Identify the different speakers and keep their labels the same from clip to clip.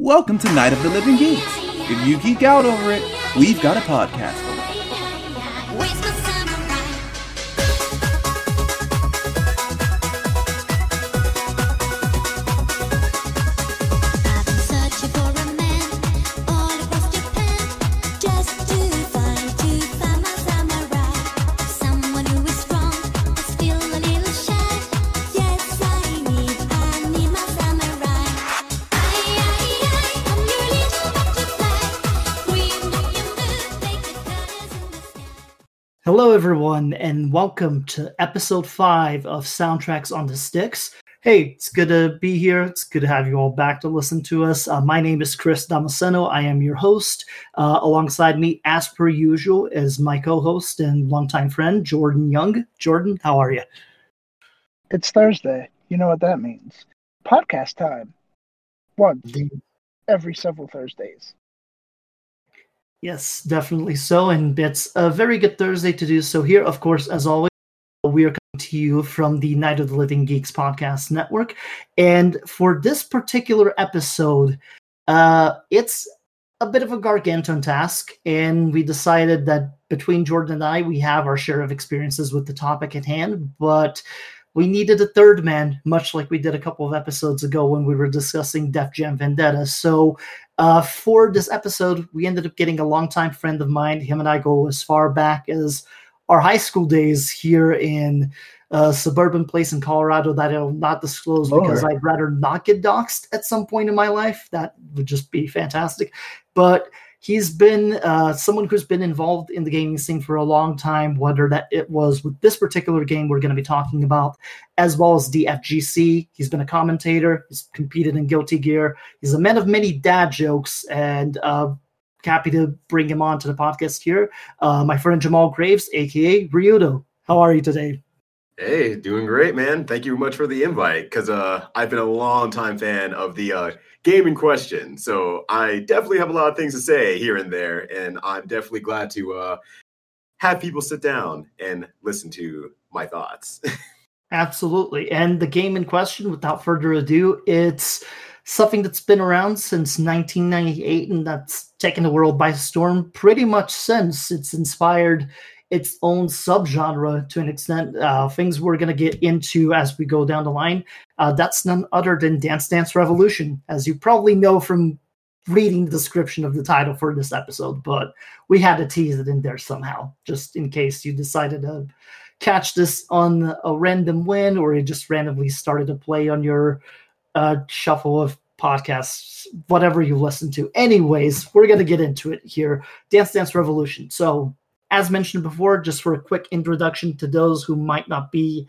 Speaker 1: Welcome to Night of the Living Geeks. If you geek out over it, we've got a podcast
Speaker 2: everyone, and welcome to episode five of Soundtracks on the Sticks. Hey, it's good to be here. It's good to have you all back to listen to us. Uh, my name is Chris Damasceno. I am your host. Uh, alongside me, as per usual, is my co host and longtime friend, Jordan Young. Jordan, how are you?
Speaker 3: It's Thursday. You know what that means. Podcast time. Once every several Thursdays.
Speaker 2: Yes, definitely so. And it's a very good Thursday to do so here. Of course, as always, we are coming to you from the Night of the Living Geeks podcast network. And for this particular episode, uh, it's a bit of a gargantuan task. And we decided that between Jordan and I, we have our share of experiences with the topic at hand. But we needed a third man, much like we did a couple of episodes ago when we were discussing Def Jam Vendetta. So, uh, for this episode, we ended up getting a longtime friend of mine. Him and I go as far back as our high school days here in a suburban place in Colorado that I'll not disclose because I'd rather not get doxxed at some point in my life. That would just be fantastic. But he's been uh, someone who's been involved in the gaming scene for a long time, whether that it was with this particular game we're going to be talking about, as well as DFGC. He's been a commentator, he's competed in Guilty Gear. He's a man of many dad jokes, and uh, happy to bring him on to the podcast here. Uh, my friend Jamal Graves, aka Ryudo. How are you today?
Speaker 4: Hey, doing great, man. Thank you much for the invite because uh, I've been a long time fan of the uh, game in question. So I definitely have a lot of things to say here and there. And I'm definitely glad to uh, have people sit down and listen to my thoughts.
Speaker 2: Absolutely. And the game in question, without further ado, it's something that's been around since 1998 and that's taken the world by storm pretty much since. It's inspired its own subgenre to an extent. Uh, things we're going to get into as we go down the line. Uh, that's none other than Dance Dance Revolution, as you probably know from reading the description of the title for this episode. But we had to tease it in there somehow, just in case you decided to catch this on a random win or you just randomly started to play on your uh, shuffle of podcasts, whatever you listen to. Anyways, we're going to get into it here. Dance Dance Revolution. So as mentioned before, just for a quick introduction to those who might not be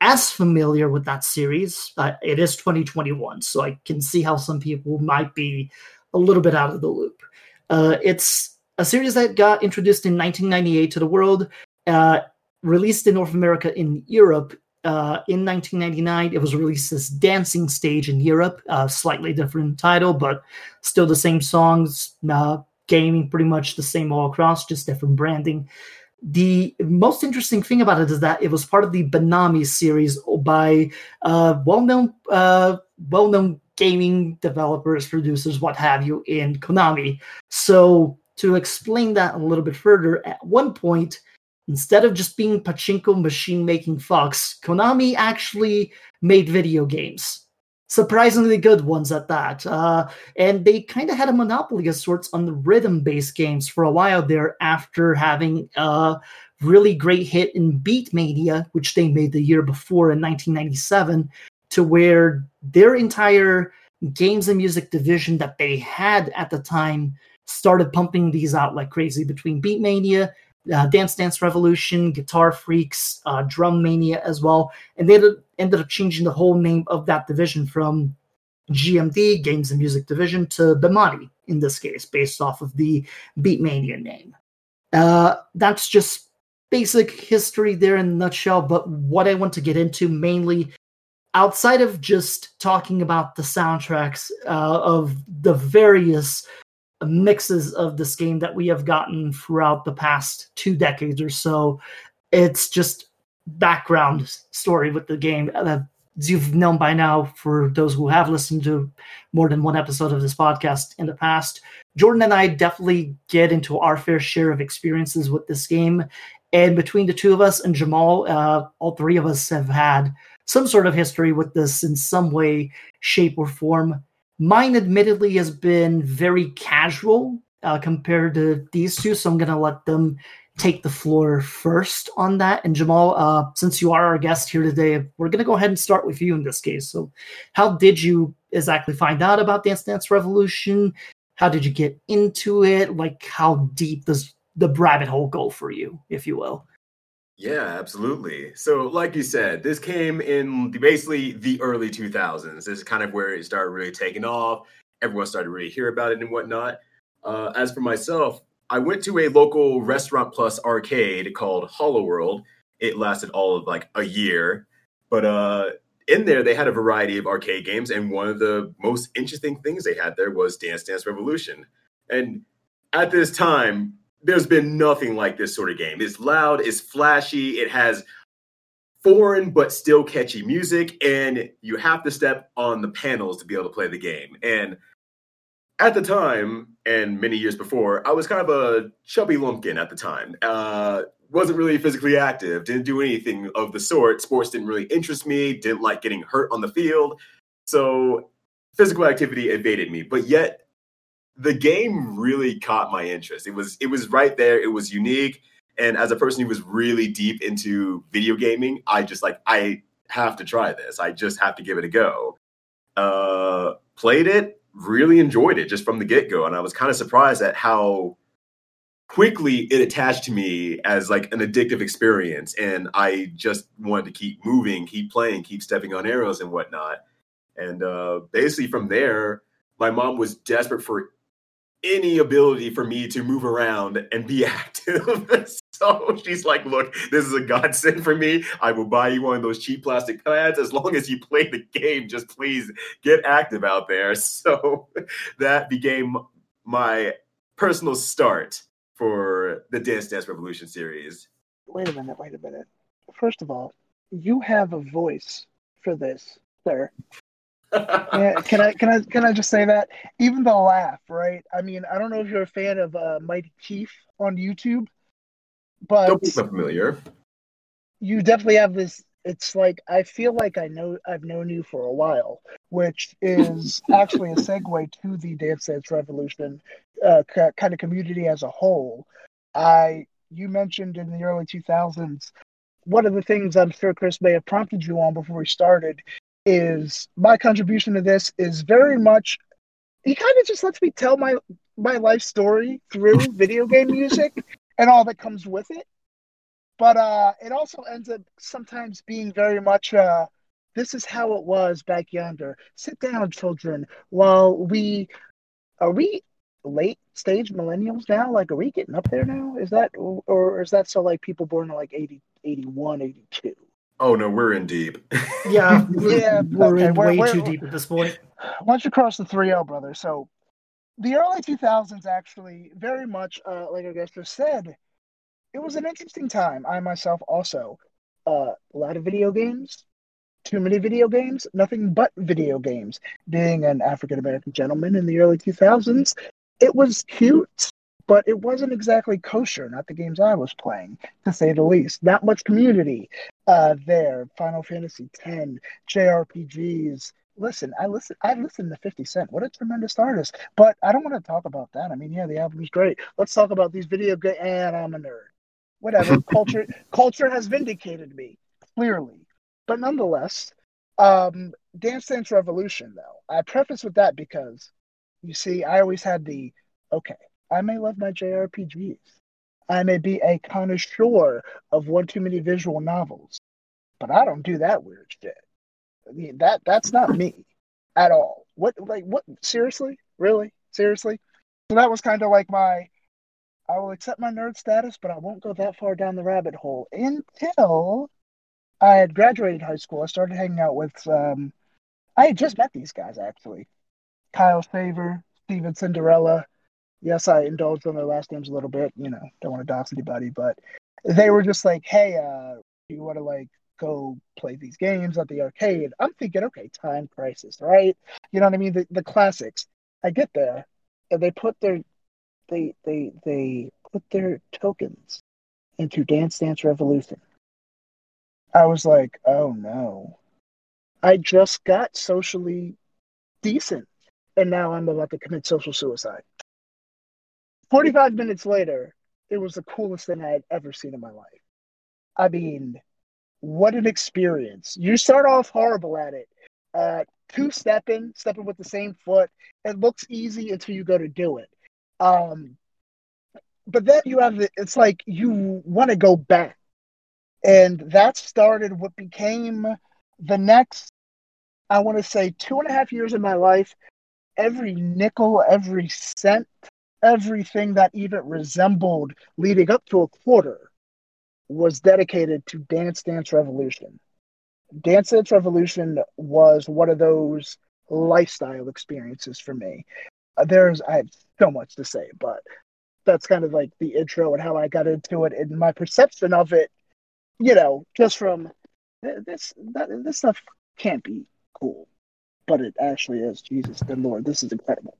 Speaker 2: as familiar with that series, uh, it is 2021, so I can see how some people might be a little bit out of the loop. Uh, it's a series that got introduced in 1998 to the world, uh, released in North America in Europe. Uh, in 1999, it was released as Dancing Stage in Europe, slightly different title, but still the same songs, uh, gaming pretty much the same all across, just different branding. The most interesting thing about it is that it was part of the Bemani series by uh, well-known, uh, well-known gaming developers, producers, what have you, in Konami. So to explain that a little bit further, at one point, instead of just being pachinko machine making fox, Konami actually made video games surprisingly good ones at that. Uh, and they kind of had a monopoly of sorts on the rhythm based games for a while there after having a really great hit in Beatmania, which they made the year before in 1997, to where their entire games and music division that they had at the time started pumping these out like crazy between Beatmania uh, Dance Dance Revolution, Guitar Freaks, uh, Drum Mania as well, and they ended up changing the whole name of that division from GMD Games and Music Division to Bemani in this case, based off of the Beatmania name. Uh, that's just basic history there in a nutshell. But what I want to get into mainly outside of just talking about the soundtracks uh, of the various mixes of this game that we have gotten throughout the past two decades or so. It's just background story with the game. that you've known by now, for those who have listened to more than one episode of this podcast in the past, Jordan and I definitely get into our fair share of experiences with this game. And between the two of us and Jamal, uh, all three of us have had some sort of history with this in some way, shape, or form. Mine, admittedly, has been very casual uh, compared to these two, so I'm going to let them take the floor first on that. And Jamal, uh, since you are our guest here today, we're going to go ahead and start with you in this case. So, how did you exactly find out about Dance Dance Revolution? How did you get into it? Like, how deep does the rabbit hole go for you, if you will?
Speaker 4: Yeah, absolutely. So, like you said, this came in the, basically the early 2000s. This is kind of where it started really taking off. Everyone started really hear about it and whatnot. Uh, as for myself, I went to a local restaurant plus arcade called Hollow World. It lasted all of like a year, but uh, in there they had a variety of arcade games, and one of the most interesting things they had there was Dance Dance Revolution. And at this time, there's been nothing like this sort of game. It's loud, it's flashy, it has foreign but still catchy music, and you have to step on the panels to be able to play the game. And at the time and many years before, I was kind of a chubby lumpkin at the time. Uh, wasn't really physically active, didn't do anything of the sort. Sports didn't really interest me, didn't like getting hurt on the field. So physical activity evaded me. But yet the game really caught my interest. It was it was right there, it was unique. And as a person who was really deep into video gaming, I just like I have to try this. I just have to give it a go. Uh played it really enjoyed it just from the get go. And I was kind of surprised at how quickly it attached to me as like an addictive experience. And I just wanted to keep moving, keep playing, keep stepping on arrows and whatnot. And uh, basically from there, my mom was desperate for any ability for me to move around and be active. so she's like, look, this is a godsend for me. I will buy you one of those cheap plastic pads as long as you play the game. Just please get active out there. So that became my personal start for the Dance Dance Revolution series.
Speaker 3: Wait a minute, wait a minute. First of all, you have a voice for this, sir yeah, can I can I can I just say that even the laugh, right? I mean, I don't know if you're a fan of uh, Mighty Chief on YouTube, but
Speaker 4: don't be familiar.
Speaker 3: You definitely have this. It's like I feel like I know I've known you for a while, which is actually a segue to the Dance Dance Revolution uh, kind of community as a whole. I you mentioned in the early 2000s one of the things I'm sure Chris may have prompted you on before we started is my contribution to this is very much he kind of just lets me tell my my life story through video game music and all that comes with it but uh it also ends up sometimes being very much uh this is how it was back yonder sit down children while we are we late stage millennials now like are we getting up there now is that or is that so like people born in like 80 81 82
Speaker 4: Oh no, we're in deep.
Speaker 2: yeah, yeah, we're okay, in we're, way we're, too deep at this point.
Speaker 3: Once you cross the 3-0, brother. So the early 2000s actually very much, uh, like just said, it was an interesting time. I myself also uh, a lot of video games, too many video games, nothing but video games. Being an African American gentleman in the early 2000s, it was cute but it wasn't exactly kosher, not the games I was playing, to say the least. Not much community uh, there. Final Fantasy X, JRPGs. Listen, I listen. I listened to Fifty Cent. What a tremendous artist! But I don't want to talk about that. I mean, yeah, the album's great. Let's talk about these video games. And I'm a nerd. Whatever. culture, culture has vindicated me clearly. But nonetheless, um, Dance Dance Revolution. Though I preface with that because you see, I always had the okay I may love my JRPGs. I may be a connoisseur of one too many visual novels, but I don't do that weird shit. That that's not me at all. What like what seriously? Really? Seriously? So that was kind of like my I will accept my nerd status, but I won't go that far down the rabbit hole until I had graduated high school. I started hanging out with um I had just met these guys actually. Kyle Favor, Steven Cinderella, yes, I indulged on their last names a little bit. You know, don't want to dox anybody, but they were just like, "Hey, uh, you want to like go play these games at the arcade. I'm thinking, okay, Time Crisis, right? You know what I mean? The, the classics. I get there, and they put their they they they put their tokens into Dance Dance Revolution. I was like, oh no. I just got socially decent, and now I'm about to commit social suicide. 45 minutes later, it was the coolest thing I had ever seen in my life. I mean, what an experience. You start off horrible at it. Uh, two stepping, stepping with the same foot. It looks easy until you go to do it. Um, but then you have the, it's like you want to go back. And that started what became the next, I want to say, two and a half years of my life. Every nickel, every cent, everything that even resembled leading up to a quarter was dedicated to Dance Dance Revolution. Dance Dance Revolution was one of those lifestyle experiences for me. Uh, there's I have so much to say, but that's kind of like the intro and how I got into it and my perception of it. You know, just from this that, this stuff can't be cool, but it actually is. Jesus, good lord, this is incredible.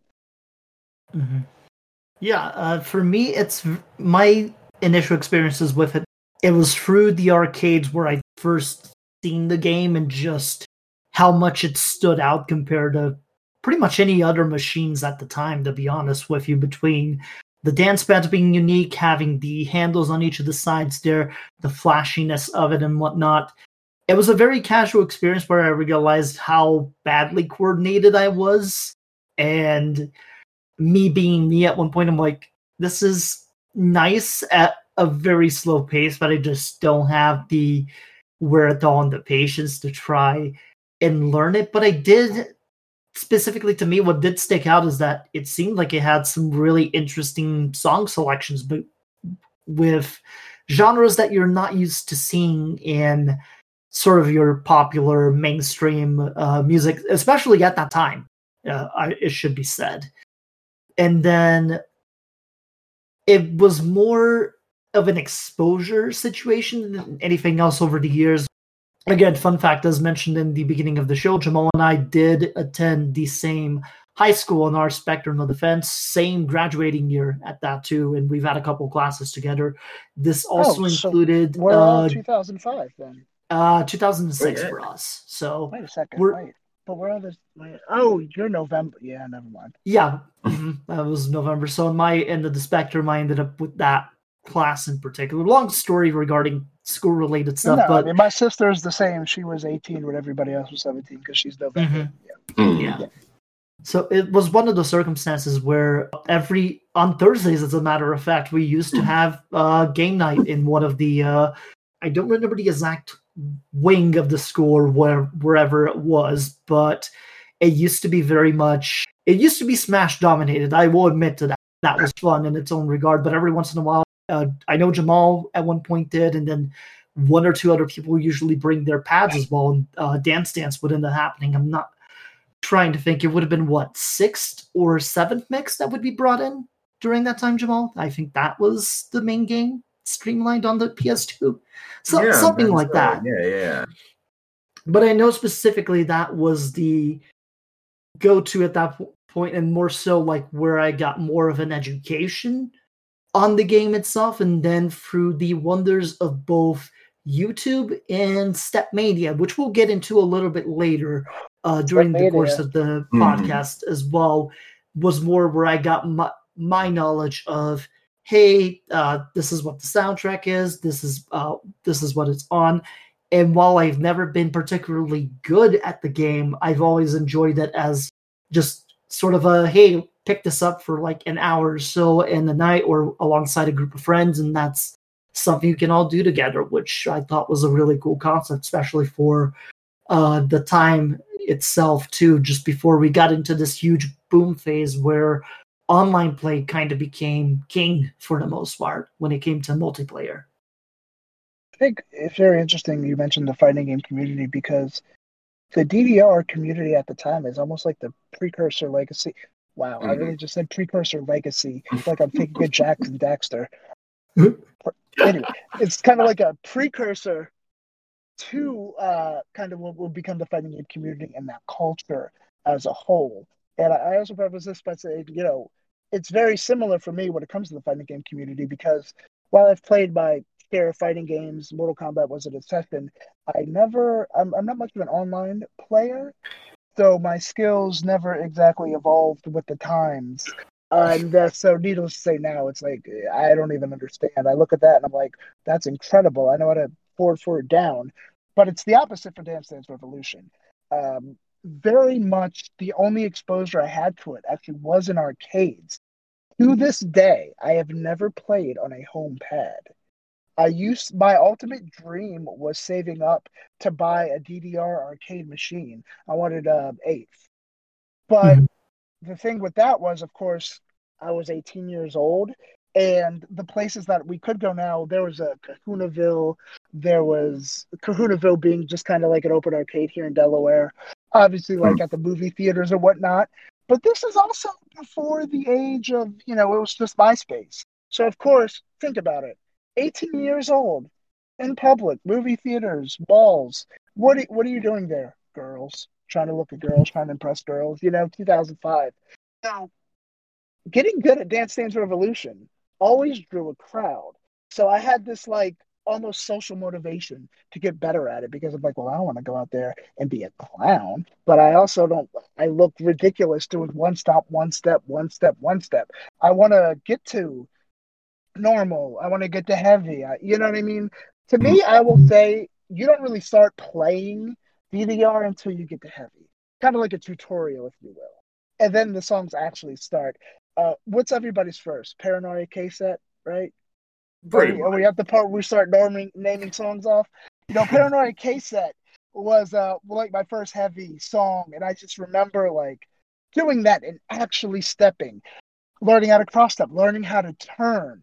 Speaker 2: Mm-hmm. Yeah, uh, for me, it's my initial experiences with it. Was through the arcades where I first seen the game and just how much it stood out compared to pretty much any other machines at the time. To be honest with you, between the dance pads being unique, having the handles on each of the sides there, the flashiness of it and whatnot. It was a very casual experience where I realized how badly coordinated I was. And me being me at one point, I'm like, this is nice at a very slow pace, but I just don't have the wherewithal and the patience to try and learn it. But I did specifically to me, what did stick out is that it seemed like it had some really interesting song selections, but with genres that you're not used to seeing in sort of your popular mainstream uh, music, especially at that time. Uh, I, it should be said. And then it was more of an exposure situation than anything else over the years again, fun fact, as mentioned in the beginning of the show, Jamal and I did attend the same high school in our spectrum of defense, same graduating year at that too, and we've had a couple classes together. This also oh, so included
Speaker 3: we're uh, 2005 then.
Speaker 2: Uh, 2006 for us. So
Speaker 3: wait a second, we're, wait. But where are the? Oh, you're November. Yeah, never mind.
Speaker 2: Yeah, mm-hmm, that was November. So in my end of the spectrum, I ended up with that class in particular. Long story regarding school related stuff. No, but
Speaker 3: I mean, my sister is the same. She was 18 when everybody else was 17 because she's November.
Speaker 2: Mm-hmm. Yeah. yeah. yeah. So it was one of the circumstances where every on Thursdays, as a matter of fact, we used to have uh, game night in one of the. Uh, I don't remember the exact wing of the school or where wherever it was, but it used to be very much. It used to be Smash dominated. I will admit to that. That was fun in its own regard, but every once in a while uh, I know Jamal at one point did, and then one or two other people usually bring their pads as well. And uh, Dance Dance would end up happening. I'm not trying to think. It would have been what sixth or seventh mix that would be brought in during that time, Jamal. I think that was the main game streamlined on the PS2, so yeah, something like that.
Speaker 4: Yeah, yeah.
Speaker 2: But I know specifically that was the go-to at that point, and more so like where I got more of an education on the game itself and then through the wonders of both YouTube and Stepmania, which we'll get into a little bit later uh, during the course of the mm-hmm. podcast as well, was more where I got my, my knowledge of, hey, uh, this is what the soundtrack is, this is uh, this is what it's on. And while I've never been particularly good at the game, I've always enjoyed it as just sort of a hey, pick this up for like an hour or so in the night or alongside a group of friends and that's something you can all do together which i thought was a really cool concept especially for uh, the time itself too just before we got into this huge boom phase where online play kind of became king for the most part when it came to multiplayer
Speaker 3: i think it's very interesting you mentioned the fighting game community because the DDR community at the time is almost like the precursor legacy. Wow, mm-hmm. I really just said precursor legacy, like I'm thinking of Jak and Daxter. anyway, it's kind of like a precursor to uh, kind of what will become the fighting game community and that culture as a whole. And I, I also preface this by saying, you know, it's very similar for me when it comes to the fighting game community because while I've played my share of fighting games, Mortal Kombat was an exception. I never, I'm, I'm not much of an online player, so my skills never exactly evolved with the times. And uh, so, needless to say, now it's like I don't even understand. I look at that and I'm like, that's incredible. I know how to forward forward down, but it's the opposite for Dance Dance Revolution. Um, very much the only exposure I had to it actually was in arcades. To this day, I have never played on a home pad. I used my ultimate dream was saving up to buy a DDR arcade machine. I wanted a um, eighth, but mm-hmm. the thing with that was, of course, I was 18 years old, and the places that we could go now, there was a Kahunaville, there was Kahunaville being just kind of like an open arcade here in Delaware, obviously like mm-hmm. at the movie theaters or whatnot. But this is also before the age of, you know, it was just MySpace. So of course, think about it 18 years old, in public, movie theaters, balls. What are, what are you doing there, girls? Trying to look at girls, trying to impress girls. You know, 2005. So, getting good at Dance Dance Revolution always drew a crowd. So I had this like almost social motivation to get better at it because I'm like, well, I don't want to go out there and be a clown, but I also don't. I look ridiculous doing one stop, one step, one step, one step. I want to get to normal. I want to get to heavy. I, you know what I mean? To me, I will say you don't really start playing DDR until you get to heavy, kind of like a tutorial, if you will. And then the songs actually start. Uh, what's everybody's first? Paranoia KCET, right? Are we, are we at the part where we start naming, naming songs off? You know, Paranoia KCET was uh, like my first heavy song, and I just remember like doing that and actually stepping learning how to cross step, learning how to turn,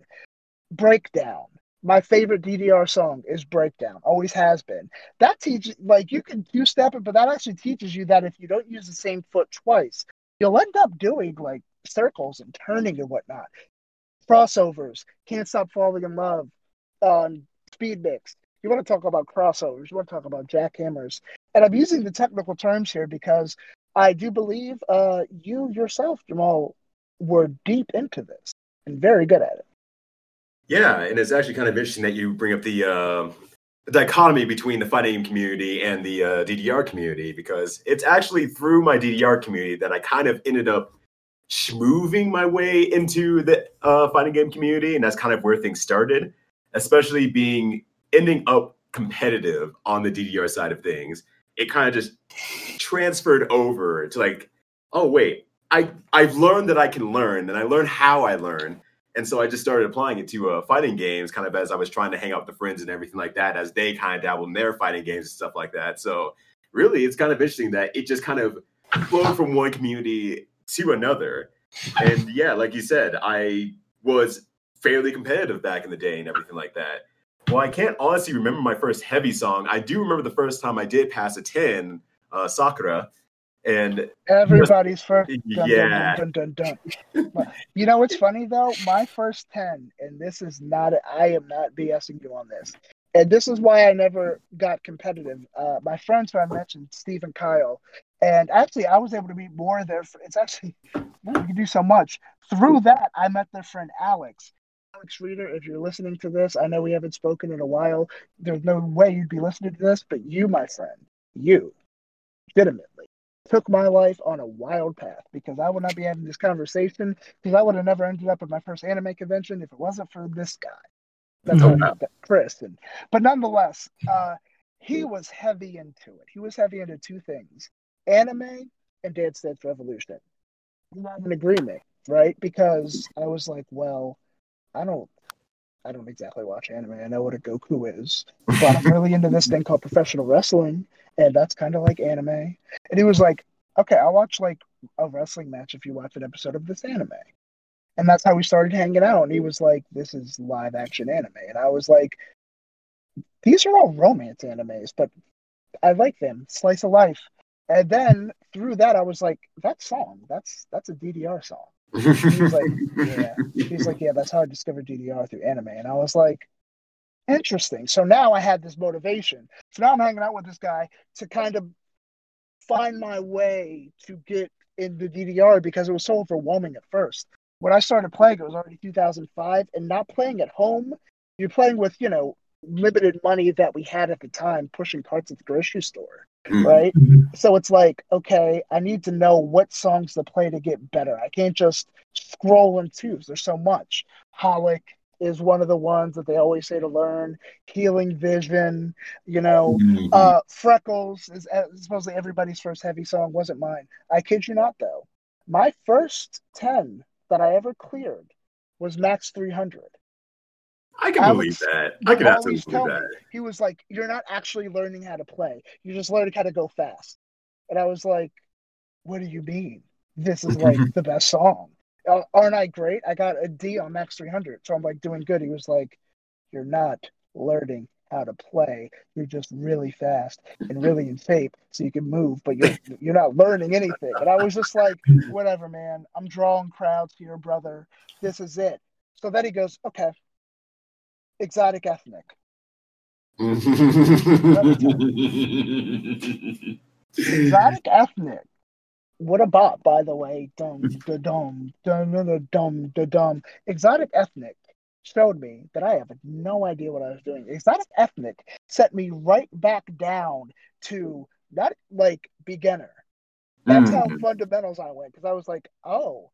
Speaker 3: breakdown. My favorite DDR song is Breakdown, always has been. That teaches, like, you can two step it, but that actually teaches you that if you don't use the same foot twice, you'll end up doing like circles and turning and whatnot. Crossovers, Can't Stop Falling in Love, um, Speed Mix. You want to talk about crossovers, you want to talk about jackhammers. And I'm using the technical terms here because I do believe uh, you yourself, Jamal, were deep into this and very good at it.
Speaker 4: Yeah, and it's actually kind of interesting that you bring up the, uh, the dichotomy between the fighting game community and the uh, DDR community because it's actually through my DDR community that I kind of ended up moving my way into the uh, fighting game community, and that's kind of where things started. Especially being ending up competitive on the DDR side of things, it kind of just transferred over to like, oh wait, I I've learned that I can learn, and I learned how I learn, and so I just started applying it to uh, fighting games, kind of as I was trying to hang out with the friends and everything like that, as they kind of dabbled in their fighting games and stuff like that. So really, it's kind of interesting that it just kind of flowed from one community to another. And yeah, like you said, I was fairly competitive back in the day and everything like that. Well, I can't honestly remember my first heavy song. I do remember the first time I did pass a 10, uh, Sakura and
Speaker 3: everybody's first dun, yeah. dun, dun, you know what's funny though? My first 10 and this is not i am not bsing you on this. And this is why i never got competitive. Uh, my friends who i mentioned steve and kyle and actually i was able to meet more of their it's actually you can do so much. Through that i met their friend alex. Alex Reader, if you're listening to this, I know we haven't spoken in a while. There's no way you'd be listening to this, but you, my friend, you, legitimately, took my life on a wild path because I would not be having this conversation because I would have never ended up at my first anime convention if it wasn't for this guy. That's no, no. Chris. And, but nonetheless, uh, he was heavy into it. He was heavy into two things anime and Dance Dance Revolution. Have an agreement, right? Because I was like, well, I don't I don't exactly watch anime. I know what a Goku is, but I'm really into this thing called professional wrestling, and that's kind of like anime. And he was like, "Okay, I'll watch like a wrestling match if you watch an episode of this anime." And that's how we started hanging out. And he was like, "This is live action anime," and I was like, "These are all romance animes, but I like them. Slice of life." And then through that, I was like, "That song, that's that's a DDR song." He's like, yeah. He's like, yeah, that's how I discovered DDR through anime. And I was like, interesting. So now I had this motivation. So now I'm hanging out with this guy to kind of find my way to get in the DDR because it was so overwhelming at first. When I started playing, it was already 2005, and not playing at home, you're playing with, you know, limited money that we had at the time, pushing carts at the grocery store. Right?
Speaker 2: Mhm.
Speaker 3: So it's like, okay, I need to know what songs to play to get better. I can't just scroll and choose. There's so much. Holic is one of the ones that they always say to learn. Healing Vision, you know,
Speaker 4: Mhm.
Speaker 3: uh, Freckles is uh, supposedly everybody's first heavy song. Wasn't mine. I kid you not, though. My first ten that I ever cleared was Max 300.
Speaker 4: I can
Speaker 3: I
Speaker 4: believe that. I can absolutely believe
Speaker 3: me
Speaker 4: that.
Speaker 3: he was like, "You're not actually learning how to play. You're just learning how to go fast." And I was like, "What do you mean? This is like the best song? Uh, aren't I great? I got a D on Max 300, so I'm like doing good." He was like, "You're not learning how to play. You're just really fast and really in shape, so you can move, but you're you're not learning anything." And I was just like, "Whatever, man. I'm drawing crowds here, brother. This is it." So then he goes, "Okay." Exotic ethnic. Exotic ethnic. What a bop, by the way. Dum da dum dum da dum da dum. Exotic ethnic showed me that I have no idea what I was doing. Exotic ethnic set me right back down to not like beginner. That's how
Speaker 4: Mm.
Speaker 3: fundamentals I went because I was like, oh,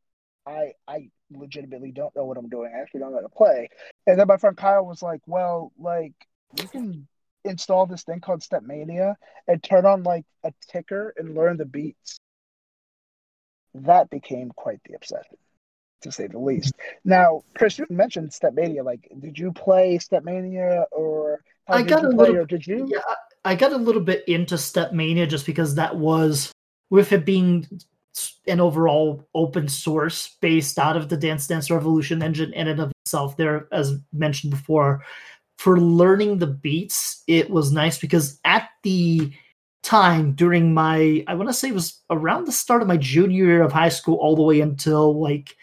Speaker 3: I I legitimately don't know what I'm doing. I actually don't know how to play. And then my friend Kyle was like, well, like you can install this thing called Stepmania and turn on like a ticker and learn the beats. That became quite the obsession, to say the least. Now, Chris, you mentioned Stepmania. Like, did you play Stepmania or
Speaker 2: I
Speaker 3: did
Speaker 2: got
Speaker 3: you
Speaker 2: a little-
Speaker 3: or did you?
Speaker 2: Yeah, I got a little bit into Stepmania just because that was, with it being an overall open source based out of the Dance Dance Revolution engine in and of itself, there, as mentioned before, for learning the beats, it was nice because at the time during my, I want to say it was around the start of my junior year of high school, all the way until like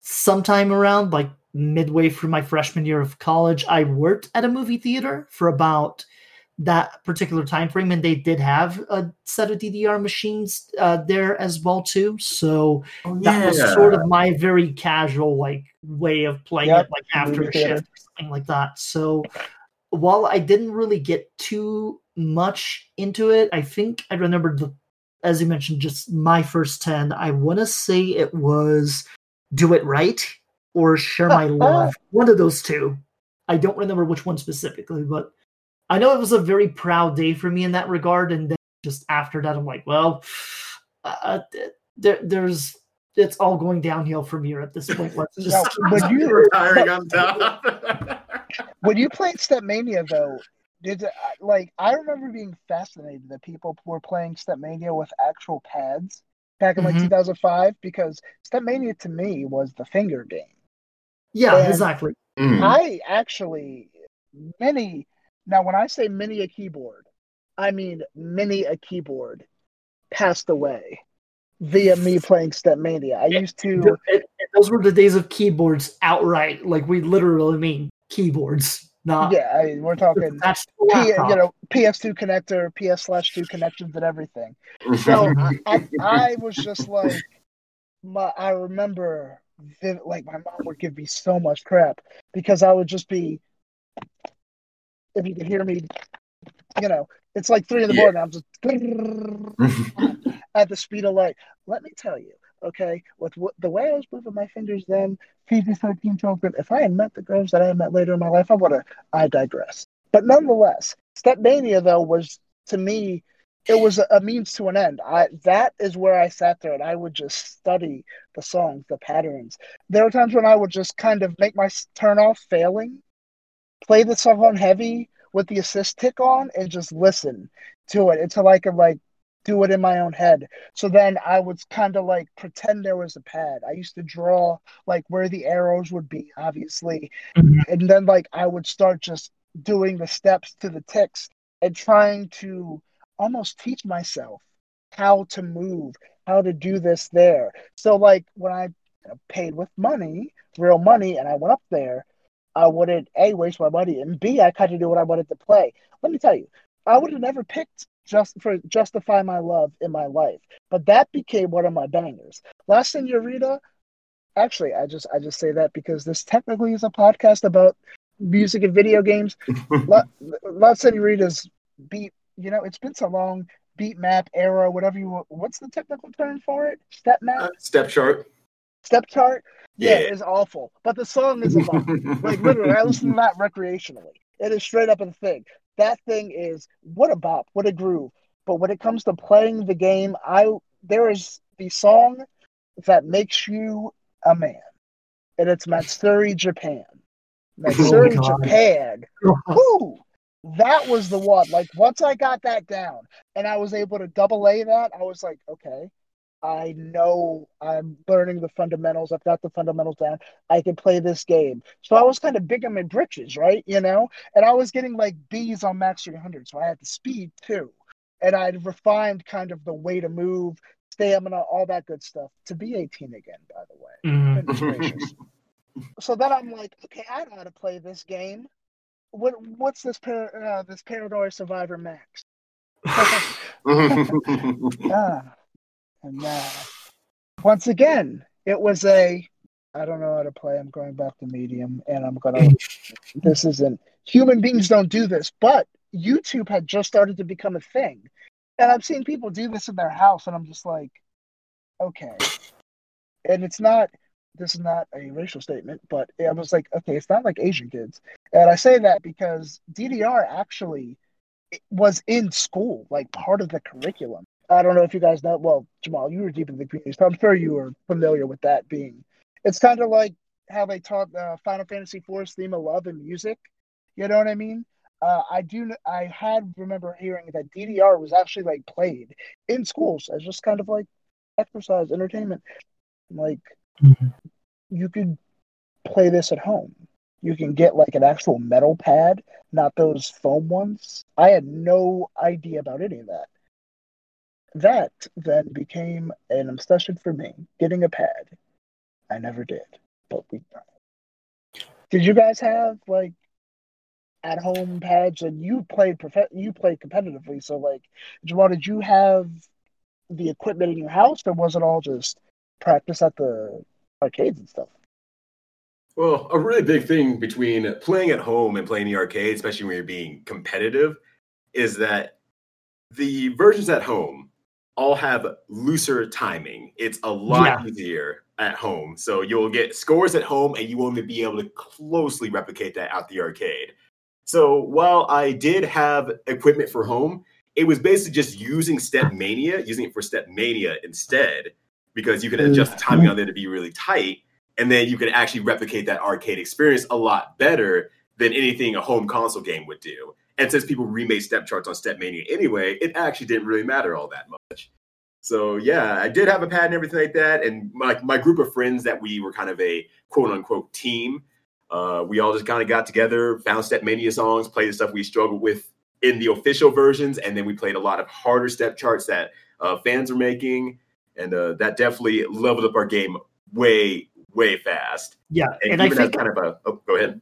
Speaker 2: sometime around like midway through my freshman year of college, I worked at a movie theater for about that particular time frame and they did have a set of ddr machines uh, there as well too. So
Speaker 4: Oh,
Speaker 2: that was sort of my very casual like way of playing
Speaker 3: Yep,
Speaker 2: it like after a shift or something like that. So while i didn't really get too much into it i think i remember the as you mentioned just my first 10 i want to say it was do it right or share my love one of those two. I don't remember which one specifically but I know it was a very proud day for me in that regard, and then just after that, I'm like, well, uh, there, there's it's all going downhill from here at this point. Let's just
Speaker 3: Now, would you
Speaker 4: retiring on top.
Speaker 3: when you played Stepmania though? Did like I remember being fascinated that people were playing Stepmania with actual pads back in like
Speaker 2: Mhm.
Speaker 3: 2005 because Stepmania to me was the finger game.
Speaker 2: yeah,
Speaker 3: and-
Speaker 2: exactly.
Speaker 4: Mm.
Speaker 3: I actually mini now when I say mini a keyboard, I mean mini a keyboard passed away via me playing Stepmania. I used to
Speaker 2: it- it- those were the days of keyboards outright. Like we literally mean keyboards, not
Speaker 3: yeah, I, we're talking
Speaker 2: a
Speaker 3: P, you know PS2 connector, PS slash two connections and everything. So I, I, I was just like, my, I remember, like my mom would give me so much crap because I would just be, if you could hear me, you know, it's like three in the
Speaker 4: Yeah.
Speaker 3: morning. I'm just at the speed of light. Let me tell you, okay, with what, the way I was moving my fingers then, PG 13 children, if I had met the girls that I met later in my life, I would have, I digress. But nonetheless, Stepmania, though, was to me, it was a, a means to an end. I That is where I sat there and I would just study the songs, the patterns. There were times when I would just kind of make my turn off failing, play the song on heavy with the assist tick on, and just listen to it until I could, like, do it in my own head. So then I would kind of like pretend there was a pad. I used to draw like where the arrows would be, obviously.
Speaker 2: Mhm.
Speaker 3: And then like I would start just doing the steps to the ticks and trying to almost teach myself how to move, how to do this there. So like when I paid with money, real money, and I went up there, I wouldn't a waste my money, and b I kind of knew what I wanted to play. Let me tell you, I would have never picked just for justify my love in my life, but that became one of my bangers. La Senorita, actually, I just I just say that because this technically is a podcast about music and video games. La, La Senorita's beat, you know, it's been so long. Beat map era, whatever you what's the technical term for it? Step map,
Speaker 4: Uh, step chart.
Speaker 3: step chart. Yeah,
Speaker 4: Yeah.
Speaker 3: it's awful, but the song is a like literally, I listen to that recreationally. It is straight up a thing. That thing is what a bop, what a groove. But when it comes to playing the game, I there is the song that makes you a man, and it's Matsuri Japan. Oh, Matsuri
Speaker 2: God.
Speaker 3: Japan. Whoo! That was the one. Like once I got that down, and I was able to double A that, I was like, okay, I know I'm learning the fundamentals. I've got the fundamentals down. I can play this game. So I was kind of big in my britches, right? You know, and I was getting like B's on max 300, so I had the speed too, and I'd refined kind of the way to move, stamina, all that good stuff to be 18 again. By the way,
Speaker 2: Mhm.
Speaker 3: So then I'm like, okay, I know how to play this game. What what's this par- uh, this Paranoia Survivor Max? Ah, and uh, once again, it was a I don't know how to play. I'm going back to medium, and I'm gonna. this isn't human beings don't do this, but YouTube had just started to become a thing, and I've seen people do this in their house, and I'm just like, okay, and it's not. This is not a racial statement, but I was like, okay, it's not like Asian kids, and I say that because DDR actually was in school, like part of the curriculum. I don't know if you guys know. Well, Jamal, you were deep in the community, so I'm sure you were familiar with that being. It's kind of like how they taught uh, Final Fantasy IV's theme of love and music. You know what I mean? Uh, I do. I had remember hearing that DDR was actually like played in schools as just kind of like exercise, entertainment. Like
Speaker 2: Mhm.
Speaker 3: you could play this at home. You can get like an actual metal pad, not those foam ones. I had no idea about any of that. That then became an obsession for me, getting a pad. I never did, but we did. You guys have like at home pads, and you played prof- you played competitively. So like, Jamal, did you have the equipment in your house, or was it all just practice at the arcades and stuff?
Speaker 4: Well, a really big thing between playing at home and playing the arcade, especially when you're being competitive, is that the versions at home all have looser timing. It's a lot
Speaker 2: Yeah.
Speaker 4: easier at home. So you'll get scores at home and you won't even be able to closely replicate that out the arcade. So while I did have equipment for home, it was basically just using Step Mania, using it for Step Mania instead, because you can mm. adjust the timing on there to be really tight and then you can actually replicate that arcade experience a lot better than anything a home console game would do. And since people remade step charts on Step Mania anyway, it actually didn't really matter all that much. So yeah, I did have a pad and everything like that, and my my group of friends that we were kind of a quote unquote team. Uh, we all just kind of got together, found Step Mania songs, played the stuff we struggled with in the official versions, and then we played a lot of harder step charts that uh, fans were making, and uh, that definitely leveled up our game way way fast.
Speaker 2: Yeah,
Speaker 4: And,
Speaker 2: and I
Speaker 4: even
Speaker 2: think
Speaker 4: kind of a oh, go ahead.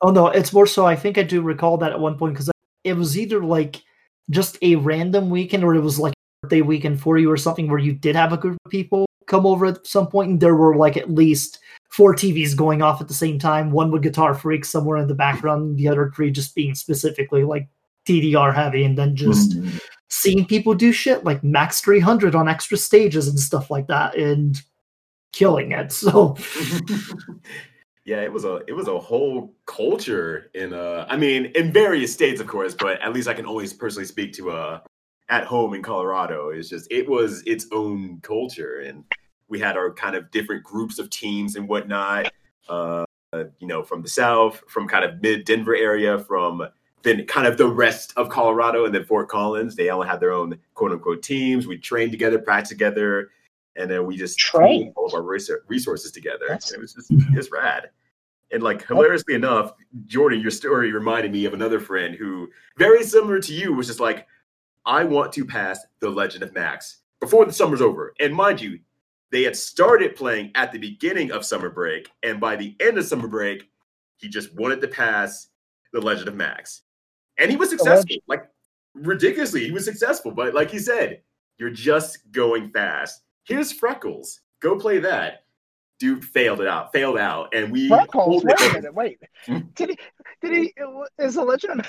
Speaker 2: Oh no, it's more so. I think I do recall that at one point because it was either like just a random weekend or it was like birthday weekend for you or something where you did have a group of people come over at some point and there were like at least four TVs going off at the same time. One with Guitar Freak somewhere in the background, the other three just being specifically like DDR heavy, and then just
Speaker 4: Mm-hmm.
Speaker 2: seeing people do shit like Max 300 on extra stages and stuff like that and killing it. So
Speaker 4: yeah, it was a it was a whole culture in uh I mean in various states of course, but at least I can always personally speak to uh at home in Colorado. It's just it was its own culture and we had our kind of different groups of teams and whatnot. Uh you know, from the south, from kind of mid Denver area, from then kind of the rest of Colorado and then Fort Collins. They all had their own quote unquote teams. We trained together, practiced together, and then we just
Speaker 3: Trained?
Speaker 4: all of our resources together. It was just it's rad. And like hilariously enough, Jordan, your story reminded me of another friend who, very similar to you, was just like, I want to pass the Legend of Max before the summer's over. And mind you, they had started playing at the beginning of summer break, and by the end of summer break, He just wanted to pass the Legend of Max, and he was successful. Like ridiculously, he was successful. But like he said, you're just going fast. Here's Freckles. Go play that. Dude failed it out, failed out, and we.
Speaker 3: Freckles. Wait a minute. Wait. Hmm? Did he? Did he? Is the Legend?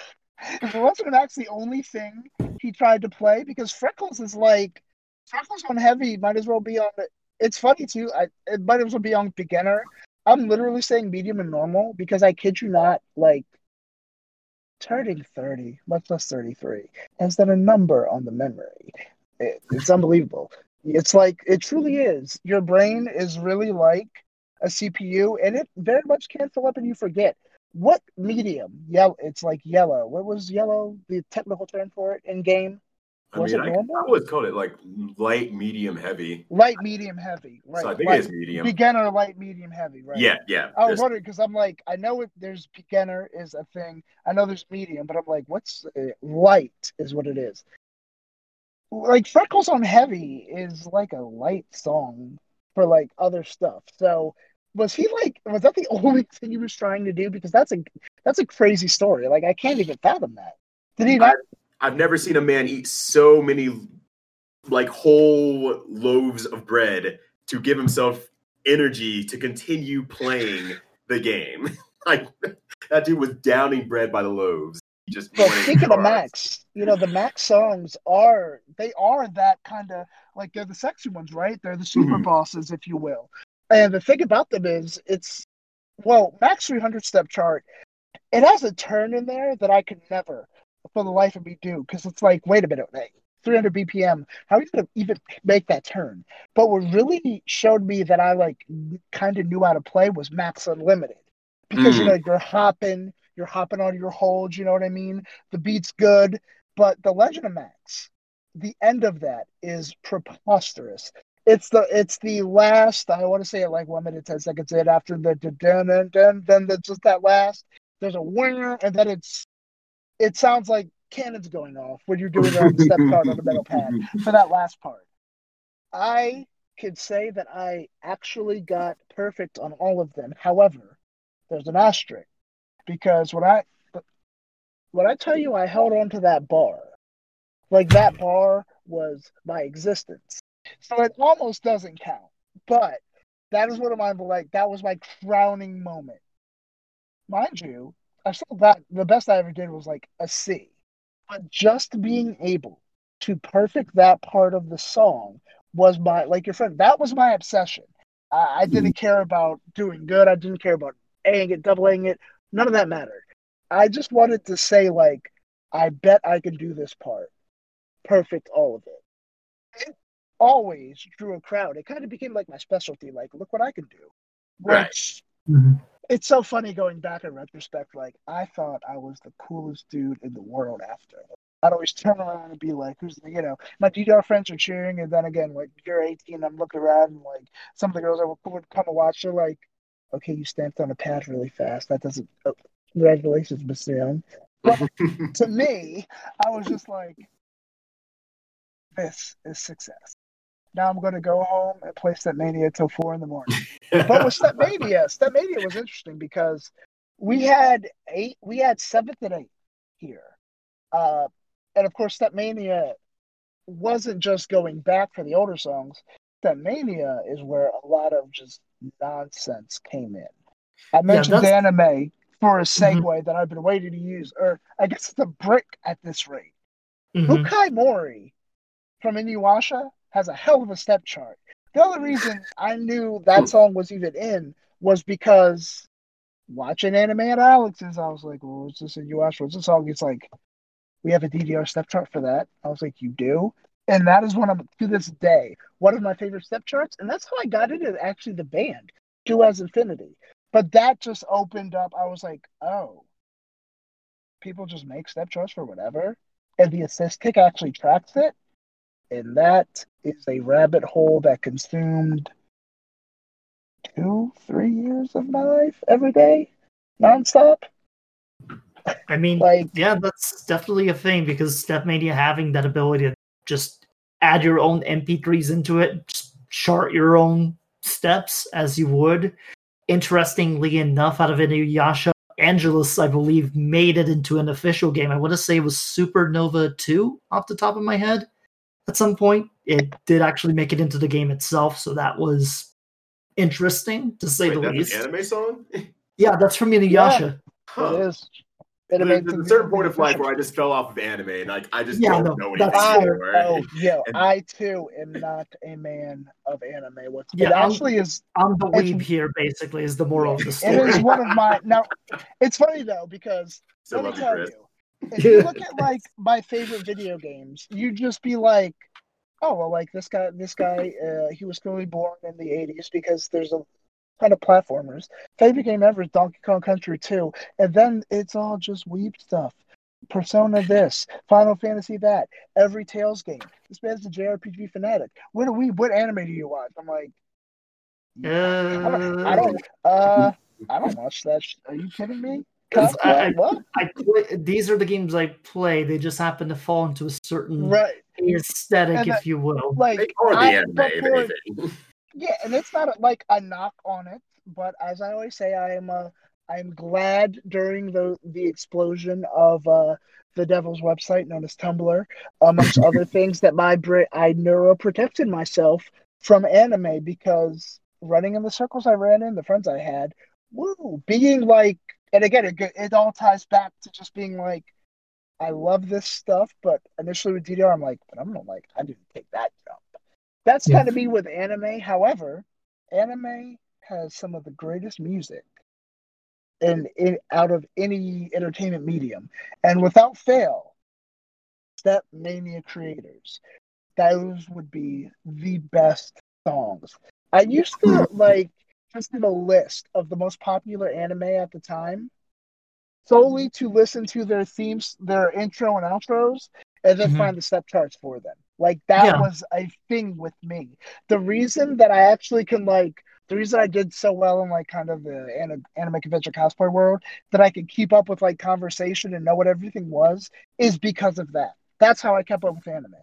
Speaker 3: Is the Legend of the only thing he tried to play? Because Freckles is like Freckles on heavy. Might as well be on. The, it's funny too. I it might as well be on beginner. I'm literally saying medium and normal because I kid you not, like turning 30, much less 33, has done a number on the memory. It, it's unbelievable. It's like it truly is. Your brain is really like a CPU, and it very much can fill up and you forget. What medium? Yeah, It's like yellow. What was yellow? The technical term for it in game?
Speaker 4: Was I mean, it normal? I, I would call it like light, medium, heavy.
Speaker 3: Light, medium, heavy. Right.
Speaker 4: So I think
Speaker 3: light,
Speaker 4: it's medium.
Speaker 3: Beginner, light, medium, heavy. Right.
Speaker 4: Yeah, yeah.
Speaker 3: I was wondering because I'm like, I know it, there's beginner is a thing. I know there's medium, but I'm like, what's uh, light is what it is. Like Freckles on Heavy is like a light song for like other stuff. So was he like was that the only thing he was trying to do? Because that's a that's a crazy story. Like I can't even fathom that. Did he not?
Speaker 4: I've never seen a man eat so many like whole loaves of bread to give himself energy to continue playing the game. like that dude was downing bread by the loaves. He just
Speaker 3: but speaking of Max, you know the Max songs are they are that kind of like they're the sexy ones, right? They're the super mm-hmm. bosses, if you will. And the thing about them is it's well, Max 300 step chart. It has a turn in there that I could never for the life of me do because it's like, wait a minute, 300 BPM. How are you gonna even make that turn? But what really showed me that I like kind of knew how to play was Max Unlimited because mm. you know you're hopping, you're hopping on your holds. You know what I mean? The beat's good, but the Legend of Max, the end of that is preposterous. It's the it's the last. I want to say it like one minute ten seconds in after the dun dun dun. Then there's just that last. There's a winner, and then it's it sounds like cannons going off when you're doing the step card on the metal pad for that last part. I could say that I actually got perfect on all of them. However, there's an asterisk because when I when I tell you I held on to that bar, like that bar was my existence. So it almost doesn't count. But that is one of my like that was my crowning moment. Mind you, I still got the best I ever did was like a C. But just being able to perfect that part of the song was my like your friend. That was my obsession. I, I didn't mm-hmm. care about doing good. I didn't care about Aing it, doubling it. None of that mattered. I just wanted to say like, I bet I can do this part. Perfect all of it. It always drew a crowd. It kind of became like my specialty. Like, look what I can do. Which right. mm-hmm it's so funny going back in retrospect. Like I thought I was the coolest dude in the world after. I'd always turn around and be like, "Who's the, you know?" My DDR friends are cheering, and then again, like you're 18, I'm looking around, and like some of the girls that would come and watch, they're like, "Okay, you stamped on a pad really fast. That doesn't." Oh, congratulations, Miss Sam. But to me, I was just like, "This is success." Now I'm going to go home and play Stepmania till four in the morning. but with Stepmania, Stepmania was interesting because we had eight, we had seventh and eighth here, uh, and of course Stepmania wasn't just going back for the older songs. Stepmania is where a lot of just nonsense came in. I mentioned yeah, anime for a segue mm-hmm. that I've been waiting to use, or I guess it's a brick at this rate. mm hmm Fukai Mori from Inuyasha has a hell of a step chart. The only reason I knew that song was even in was because watching anime at Alex's, I was like, well, what's this in US? What's this song? It's like, we have a DDR step chart for that. I was like, you do? And that is one of, to this day, one of my favorite step charts. And that's how I got into actually the band, Do As Infinity. But that just opened up. I was like, oh, people just make step charts for whatever. And the assist kick actually tracks it and that is a rabbit hole that consumed two, three years of my life every day, nonstop.
Speaker 2: I mean, like, yeah, that's definitely a thing because Stepmania having that ability to just add your own MP3s into it, just chart your own steps as you would. Interestingly enough, out of Inuyasha, Angelus, I believe, made it into an official game. I want to say it was Supernova 2 off the top of my head at some point. It did actually make it into the game itself, so that was interesting to say
Speaker 4: Wait,
Speaker 2: the
Speaker 4: that's
Speaker 2: least.
Speaker 4: an anime song?
Speaker 2: Yeah, that's from Inuyasha.
Speaker 4: Huh.
Speaker 3: It is.
Speaker 4: There's, there's a certain point of life where I just fell off of anime and like I just
Speaker 2: Yeah,
Speaker 4: don't
Speaker 2: no,
Speaker 4: know anything
Speaker 2: that's
Speaker 3: I,
Speaker 4: anymore.
Speaker 3: oh, yo,
Speaker 4: And-
Speaker 3: I too am not a man of anime. What's
Speaker 2: Yeah,
Speaker 3: it
Speaker 2: I'm-
Speaker 3: actually is
Speaker 2: I'm the
Speaker 3: It's-
Speaker 2: weeb here, basically, is the moral of the story.
Speaker 3: It is one of my now. It's funny though because
Speaker 4: Still
Speaker 3: let me
Speaker 4: love you,
Speaker 3: tell
Speaker 4: Chris.
Speaker 3: you, if you look at like my favorite video games, you'd just be like, oh well, like this guy, this guy, uh, he was clearly born in the '80s because there's a ton of platformers. Favorite game ever is Donkey Kong Country 2, and then it's all just weep stuff. Persona this, Final Fantasy that, every Tales game. This man's a JRPG fanatic. What do we? What anime do you watch? I'm like, I don't, I
Speaker 2: Uh,
Speaker 3: don't, uh, I don't watch that. Sh- Are you kidding me?
Speaker 2: 'Cause I- I-
Speaker 3: what?
Speaker 2: I play, these are the games I play. They just happen to fall into a certain
Speaker 3: Right.
Speaker 2: aesthetic,
Speaker 3: And
Speaker 2: if you will.
Speaker 3: Like,
Speaker 4: They are the
Speaker 3: I-
Speaker 4: anime,
Speaker 3: but
Speaker 4: if
Speaker 3: for-
Speaker 4: anything.
Speaker 3: yeah, and it's not a, like a knock on it, but as I always say, I am uh, I'm glad during the the explosion of uh, the Devil's website known as Tumblr, amongst other things, that my brain I neuroprotected myself from anime because running in the circles I ran in, the friends I had, woo, being like, and again, it, it all ties back to just being like, I love this stuff, but initially with DDR, I'm like, but I'm not like, I didn't take that jump. That's
Speaker 2: Yeah.
Speaker 3: kind of me with anime. However, anime has some of the greatest music in, in out of any entertainment medium, and without fail, Step Mania creators, those would be the best songs. I used to hmm. like just did a list of the most popular anime at the time, solely to listen to their themes, their intro and outros, and then
Speaker 2: Mhm.
Speaker 3: find the step charts for them. Like that
Speaker 2: Yeah.
Speaker 3: was a thing with me. The reason that I actually can like the reason I did so well in like kind of the an- anime convention cosplay world that I could keep up with like conversation and know what everything was is because of that. That's how I kept up with anime.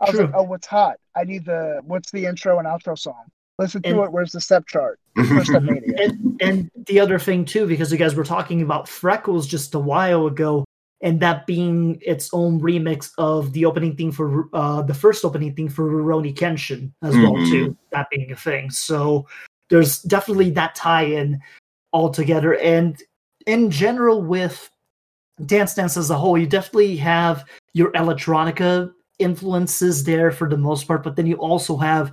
Speaker 3: I was
Speaker 2: True.
Speaker 3: like, oh, what's hot? I need the what's the intro and outro song? Listen to
Speaker 2: And-
Speaker 3: it. Where's the step chart? For Step Mania.
Speaker 2: and and the other thing too, because you guys were talking about Freckles just a while ago, and that being its own remix of the opening thing for uh, the first opening thing for Rurouni Kenshin as well
Speaker 4: Mhm.
Speaker 2: too. That being a thing, so there's definitely that tie-in altogether, and in general with Dance Dance as a whole, you definitely have your electronica influences there for the most part, but then you also have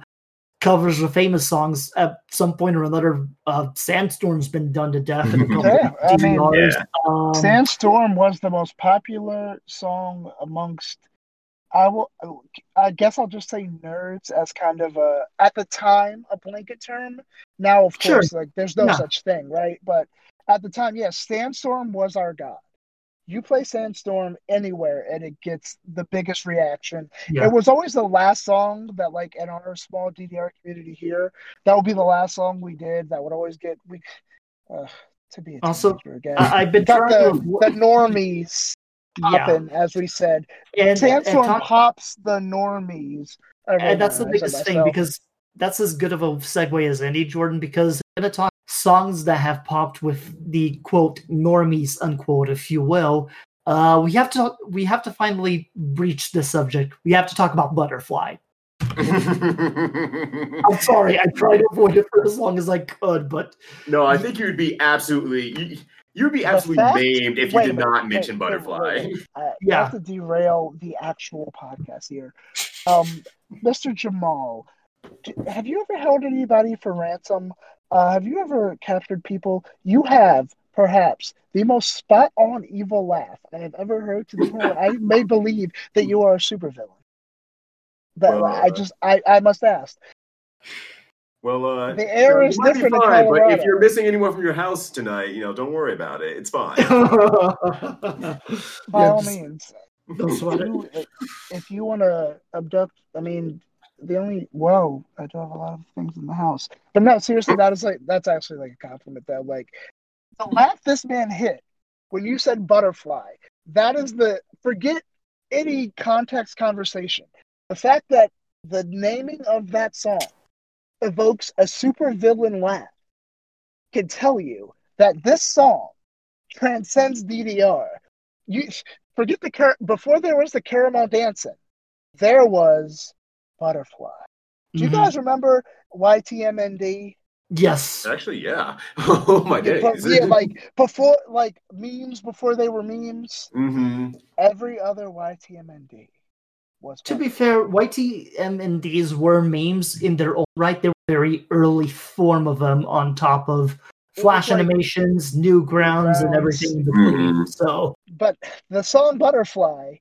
Speaker 2: covers of famous songs at some point or another. Uh, Sandstorm's been done to death in a couple
Speaker 3: Yeah, I
Speaker 2: of
Speaker 3: mean,
Speaker 2: DDRs.
Speaker 4: Yeah.
Speaker 2: Um,
Speaker 3: Sandstorm was the most popular song amongst. I will. I guess I'll just say nerds as kind of a at the time a blanket term. Now, of
Speaker 2: Sure.
Speaker 3: course, like there's no
Speaker 2: Yeah.
Speaker 3: such thing, right? But at the time, yes, Sandstorm was our god. You play Sandstorm anywhere, and it gets the biggest reaction.
Speaker 2: Yeah.
Speaker 3: It was always the last song that, like, in our small DDR community here, that would be the last song we did. That would always get we. Uh, to be a
Speaker 2: Also,
Speaker 3: teenager again.
Speaker 2: I, I've been
Speaker 3: got
Speaker 2: trying
Speaker 3: the,
Speaker 2: to
Speaker 3: the normies
Speaker 2: yeah,
Speaker 3: popping, as we said.
Speaker 2: and, and,
Speaker 3: Sandstorm
Speaker 2: talk-
Speaker 3: pops the normies.
Speaker 2: and that's the
Speaker 3: Everyone, I said
Speaker 2: biggest thing because that's as good of a segue as any, Jordan. Because I'm gonna talk songs that have popped with the quote normies unquote, if you will. Uh, we have to we have to finally breach the subject. We have to talk about Butterfly. I'm sorry, I tried to avoid it for as long as I could, but
Speaker 4: no, I think you'd be absolutely you, you'd be absolutely
Speaker 3: fact-
Speaker 4: maimed if you
Speaker 3: wait,
Speaker 4: did
Speaker 3: wait,
Speaker 4: not
Speaker 3: wait,
Speaker 4: mention
Speaker 3: wait, wait,
Speaker 4: butterfly.
Speaker 3: wait, wait. I,
Speaker 2: Yeah.
Speaker 3: Not to derail the actual podcast here. Um, Mr. Jamal, have you ever held anybody for ransom? Uh, have you ever captured people? You have, perhaps, the most spot on evil laugh I have ever heard to the point I may believe that you are a supervillain. That
Speaker 4: Well,
Speaker 3: I
Speaker 4: uh,
Speaker 3: just I, I must ask.
Speaker 4: Well, uh,
Speaker 3: The air is
Speaker 4: might be
Speaker 3: different in
Speaker 4: fine, but if you're missing anyone from your house tonight, you know, don't worry about it. It's fine.
Speaker 3: By
Speaker 2: Yeah,
Speaker 3: all
Speaker 2: just
Speaker 3: means.
Speaker 2: don't sweat it.
Speaker 3: you, if you want to abduct, I mean, the only whoa, I do have a lot of things in the house, but no, seriously, that is like that's actually like a compliment. Though, like the laugh this man hit when you said butterfly, that is the forget any context conversation. The fact that the naming of that song evokes a super villain laugh can tell you that this song transcends DDR. You forget the car- before there was the Caramelldansen, there was butterfly. Do you
Speaker 2: Mhm.
Speaker 3: guys remember YTMND?
Speaker 2: Yes.
Speaker 4: Actually, yeah. Oh my
Speaker 3: Yeah,
Speaker 4: days.
Speaker 3: yeah, like before, like memes before they were memes.
Speaker 4: hmm
Speaker 3: Every other YTMND was.
Speaker 2: To be fair, YTMNDs were memes in their own right. They were very early form of them on top of Flash
Speaker 3: was like-
Speaker 2: animations, Newgrounds, and everything in between.
Speaker 4: Mhm.
Speaker 2: So
Speaker 3: but the song Butterfly,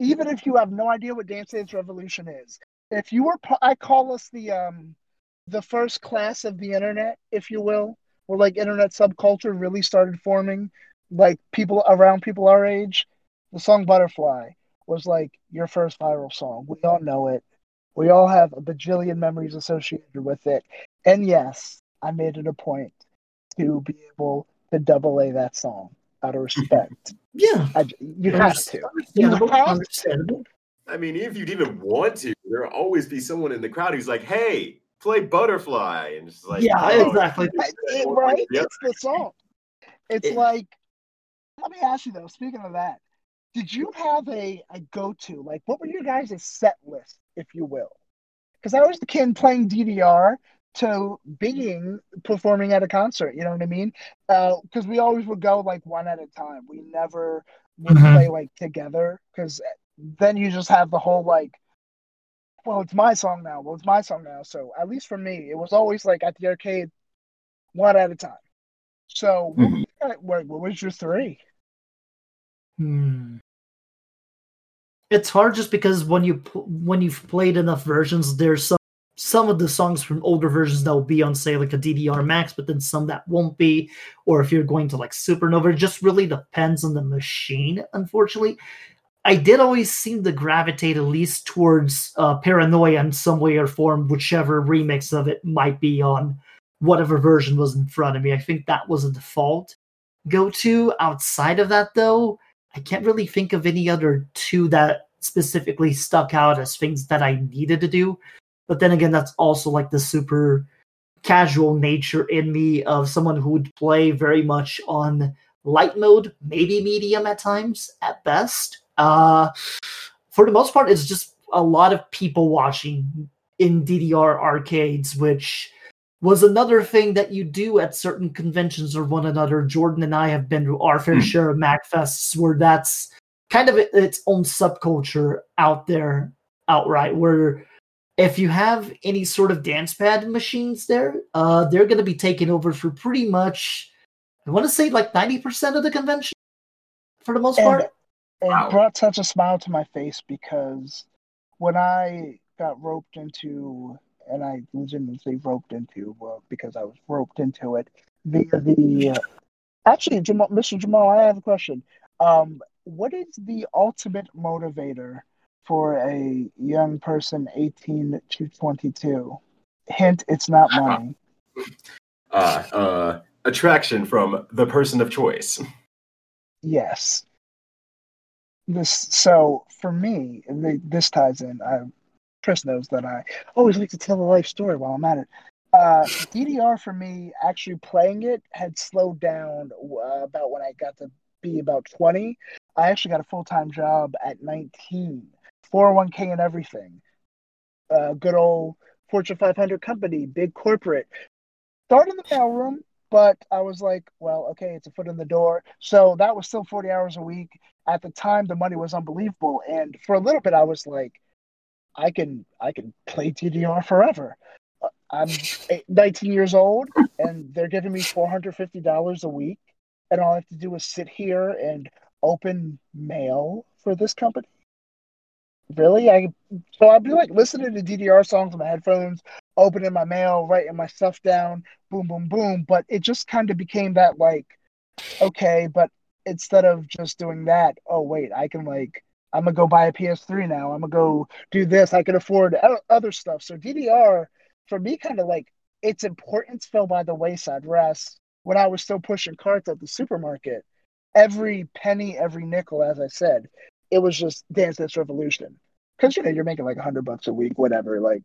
Speaker 3: even if you have no idea what Dance Dance Revolution is, if you were, I call us the um, the first class of the internet, if you will, where like internet subculture really started forming, like people around people our age. The song Butterfly was like your first viral song. We all know it. We all have a bajillion memories associated with it. And yes, I made it a point to be able to double A that song out of respect.
Speaker 2: yeah,
Speaker 3: I, you have to. have to.
Speaker 2: Understandable.
Speaker 4: I mean, if you'd even want to, there'll always be someone in the crowd who's like, "Hey, play Butterfly," and it's like,
Speaker 2: yeah,
Speaker 4: oh,
Speaker 2: exactly.
Speaker 3: I- it- right?
Speaker 4: Yep.
Speaker 3: It's the song. It's
Speaker 2: It-
Speaker 3: like, let me ask you though. Speaking of that, did you have a, a go to? Like, what were your guys' set list, if you will? Because I was the kid playing DDR to being performing at a concert. You know what I mean? Because we always would go like one at a time. We never would
Speaker 2: Mhm.
Speaker 3: play like together. Because then you just have the whole like. Well, it's my song now. Well, it's my song now. So at least for me, it was always like at the arcade, one at a time. So what,
Speaker 4: Mhm.
Speaker 3: what, what was your three?
Speaker 2: Hmm. It's hard just because when you when you've played enough versions, there's some some of the songs from older versions that will be on say like a DDR Max, but then some that won't be. Or if you're going to like Supernova, it just really depends on the machine. Unfortunately, I did always seem to gravitate at least towards uh, Paranoia in some way or form, whichever remix of it might be on whatever version was in front of me. I think that was a default go to. Outside of that, though, I can't really think of any other two that specifically stuck out as things that I needed to do. But then again, that's also like the super casual nature in me of someone who would play very much on light mode, maybe medium at times at best. Uh, for the most part, it's just a lot of people watching in DDR arcades, which was another thing that you do at certain conventions or one another. Jordan and I have been to our fair
Speaker 4: Hmm.
Speaker 2: share of MAGFests where that's kind of its own subculture out there outright where if you have any sort of dance pad machines there, uh, they're going to be taken over for pretty much, I want to say like 90% of the convention for the most
Speaker 3: And
Speaker 2: part.
Speaker 3: It
Speaker 4: Wow.
Speaker 3: brought such a smile to my face because when I got roped into, and I legitimately say roped into, well, because I was roped into it via the. Uh, actually, Jamal, Mr. Jamal, I have a question. Um, what is the ultimate motivator for a young person 18 to 22? Hint: It's not money.
Speaker 4: uh, uh, attraction from the person of choice.
Speaker 3: Yes. This so for me, they, this ties in. I, Chris knows that I always like to tell a life story while I'm at it. Uh, DDR for me, actually playing it had slowed down uh, about when I got to be about 20. I actually got a full time job at 19, 401k and everything. Uh, good old Fortune 500 company, big corporate. Started in the mailroom, but I was like, well, okay, it's a foot in the door. So that was still 40 hours a week. At the time, the money was unbelievable. And for a little bit, I was like, I can, I can play DDR forever. I'm 19 years old, and they're giving me $450 a week, and all I have to do is sit here and open mail for this company. Really? I so I'd be like listening to DDR songs on my headphones, opening my mail, writing my stuff down, boom, boom, boom. But it just kind of became that like, okay, but instead of just doing that, oh wait, I can like, I'm gonna go buy a PS3 now. I'm gonna go do this. I can afford other stuff. So DDR for me, kind of like its importance fell by the wayside. Whereas when I was still pushing carts at the supermarket, every penny, every nickel, as I said, it was just Dance Dance Revolution. Because you know you're making like hundred bucks a week, whatever. Like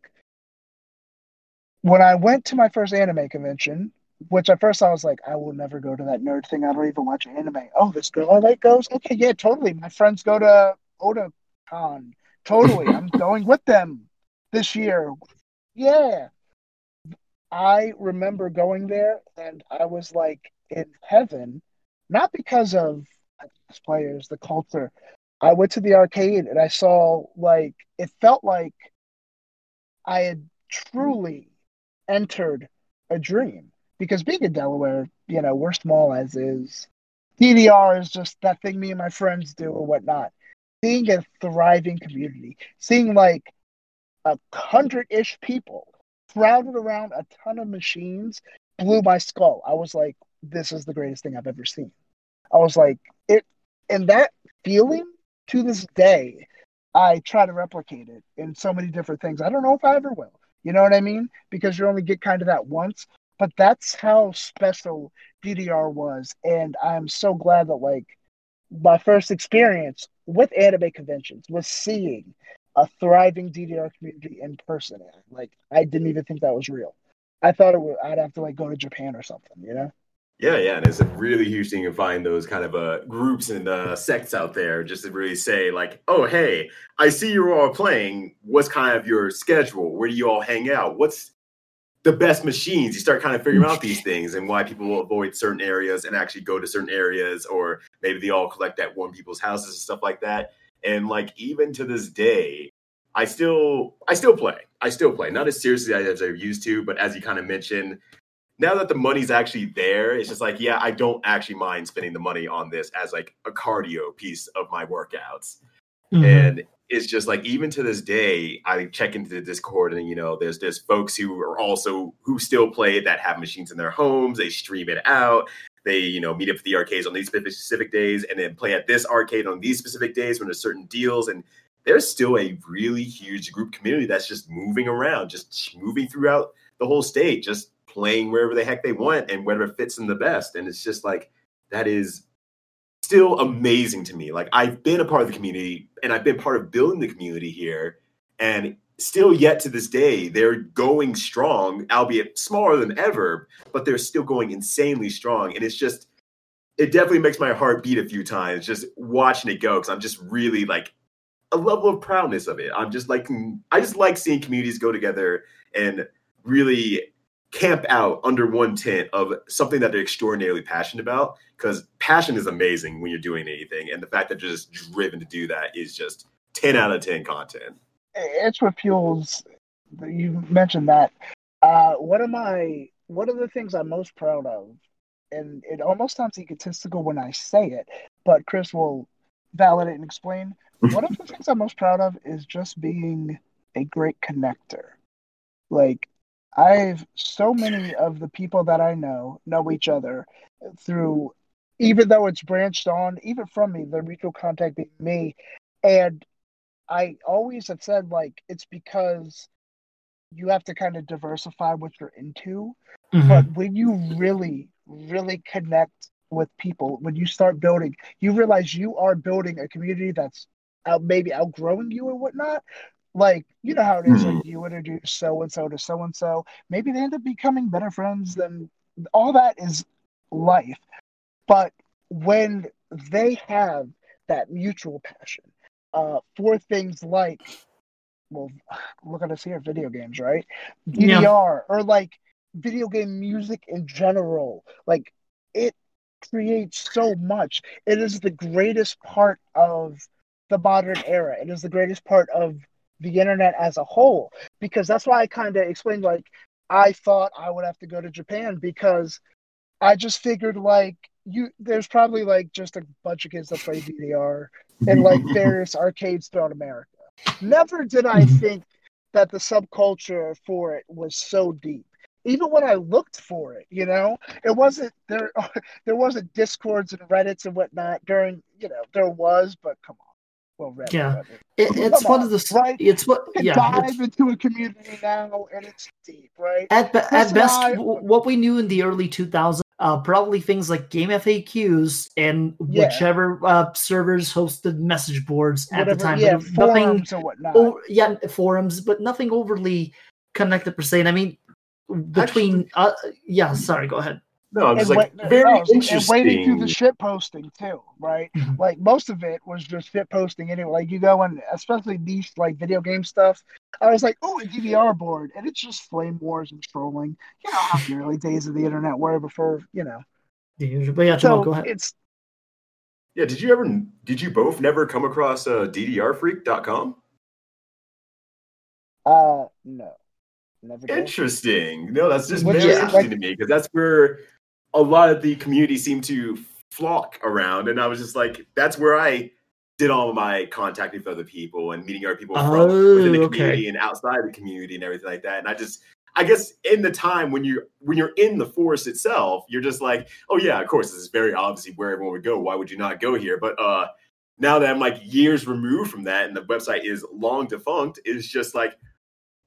Speaker 3: when I went to my first anime convention, which at first I was like, I will never go to that nerd thing. I don't even watch anime. Oh, this girl I like goes. Okay, yeah, totally. My friends go to Otakon. Totally, I'm going with them this year. Yeah, I remember going there, and I was like in heaven, not because of these players, the culture. I went to the arcade and I saw like it felt like I had truly entered a dream because being in Delaware, you know, we're small as is. DDR is just that thing me and my friends do or whatnot. Seeing a thriving community, seeing like a hundred ish people crowded around a ton of machines blew my skull. I was like, this is the greatest thing I've ever seen. I was like, it, and that feeling to this day, I try to replicate it in so many different things. I don't know if I ever will. You know what I mean? Because you only get kind of that once. But that's how special DDR was. And I'm so glad that, like, my first experience with anime conventions was seeing a thriving DDR community in person. Like, I didn't even think that was real. I thought it would, I'd have to, like, go to Japan or something, you know?
Speaker 4: Yeah, yeah, and it's a really huge thing to find those kind of uh, groups and uh, sects out there, just to really say like, "Oh, hey, I see you're all playing. What's kind of your schedule? Where do you all hang out? What's the best machines?" You start kind of figuring out these things and why people will avoid certain areas and actually go to certain areas, or maybe they all collect at one people's houses and stuff like that. And like even to this day, I still I still play. I still play, not as seriously as I used to, but as you kind of mentioned, now that the money's actually there, it's just like, yeah, I don't actually mind spending the money on this as like a cardio piece of my workouts. Mm-hmm. And it's just like even to this day, I check into the Discord and you know, there's there's folks who are also who still play that have machines in their homes, they stream it out. They, you know, meet up at the arcades on these specific days and then play at this arcade on these specific days when there's certain deals. And there's still a really huge group community that's just moving around, just moving throughout the whole state, just playing wherever the heck they want and whatever fits them the best. And it's just like that is still amazing to me. Like I've been a part of the community and I've been part of building the community here. And still yet to this day, they're going strong, albeit smaller than ever, but they're still going insanely strong. And it's just it definitely makes my heart beat a few times just watching it go because I'm just really like a level of proudness of it. I'm just like I just like seeing communities go together and really camp out under one tent of something that they're extraordinarily passionate about because passion is amazing when you're doing anything and the fact that you're just driven to do that is just 10 out of 10 content.
Speaker 3: It's what fuels you mentioned that. Uh, one of my one of the things i'm most proud of? And it almost sounds egotistical when i say it but chris will validate and explain. One of the things i'm most proud of is just being a great connector. Like I've so many of the people that I know know each other through, even though it's branched on, even from me, the mutual contact being me. And I always have said, like, it's because you have to kind of diversify what you're into. Mm-hmm. But when you really, really connect with people, when you start building, you realize you are building a community that's out, maybe outgrowing you and whatnot, like you know how it is like mm-hmm. you introduce so and so to so and so maybe they end up becoming better friends than all that is life but when they have that mutual passion uh, for things like well look at us here video games right? Ddr yeah. or like video game music in general. Like it creates so much. It is the greatest part of the modern era. It is the greatest part of the internet as a whole. Because that's why I kind of explained like I thought I would have to go to Japan because I just figured like you there's probably like just a bunch of kids that play DDR and like various arcades throughout America. Never did I mm-hmm. think that the subculture for it was so deep. Even when I looked for it, you know, it wasn't there. There wasn't discords and Reddits and whatnot during, you know, there was, but come on well, red,
Speaker 2: yeah, it, it's one on, of the right. It's what yeah.
Speaker 3: Dive into a community now, and it's deep, right?
Speaker 2: At be, at best, I, what we knew in the early 2000s, uh, probably things like GameFAQs and yeah. whichever uh, servers hosted message boards Whatever, at the time.
Speaker 3: Yeah, forums nothing, or whatnot.
Speaker 2: yeah, forums, but nothing overly connected per se. And I mean, between uh, yeah. Sorry, go ahead.
Speaker 4: No, I'm just
Speaker 3: and,
Speaker 4: like
Speaker 3: wait-
Speaker 4: very
Speaker 3: no,
Speaker 4: interesting.
Speaker 3: and waiting through the shit posting too, right?
Speaker 2: Mhm.
Speaker 3: Like most of it was just shit posting anyway. Like you go and especially niche like video game stuff. I was like, oh, a DDR board, and it's just flame wars and trolling. You know how the early days of the internet were before, you know.
Speaker 2: But yeah, Jamal,
Speaker 3: So
Speaker 2: go ahead.
Speaker 3: it's
Speaker 4: Yeah, did you ever did you both never come across uh, DDRfreak.com?
Speaker 3: uh no, never. did.
Speaker 4: Interesting. No, that's just
Speaker 3: Which
Speaker 4: very
Speaker 2: is,
Speaker 4: interesting
Speaker 3: like-
Speaker 4: to me because that's where a lot of the community seemed to flock around, and I was just like, that's where I did all of my contacting with other people and meeting other people from
Speaker 2: Oh,
Speaker 4: within the
Speaker 2: okay.
Speaker 4: community and outside the community and everything like that. And I just, I guess, in the time when you when you're in the forest itself, you're just like, oh yeah, of course, this is very obviously where everyone would go. Why would you not go here? But uh now that I'm like years removed from that and the website is long defunct, it's just like,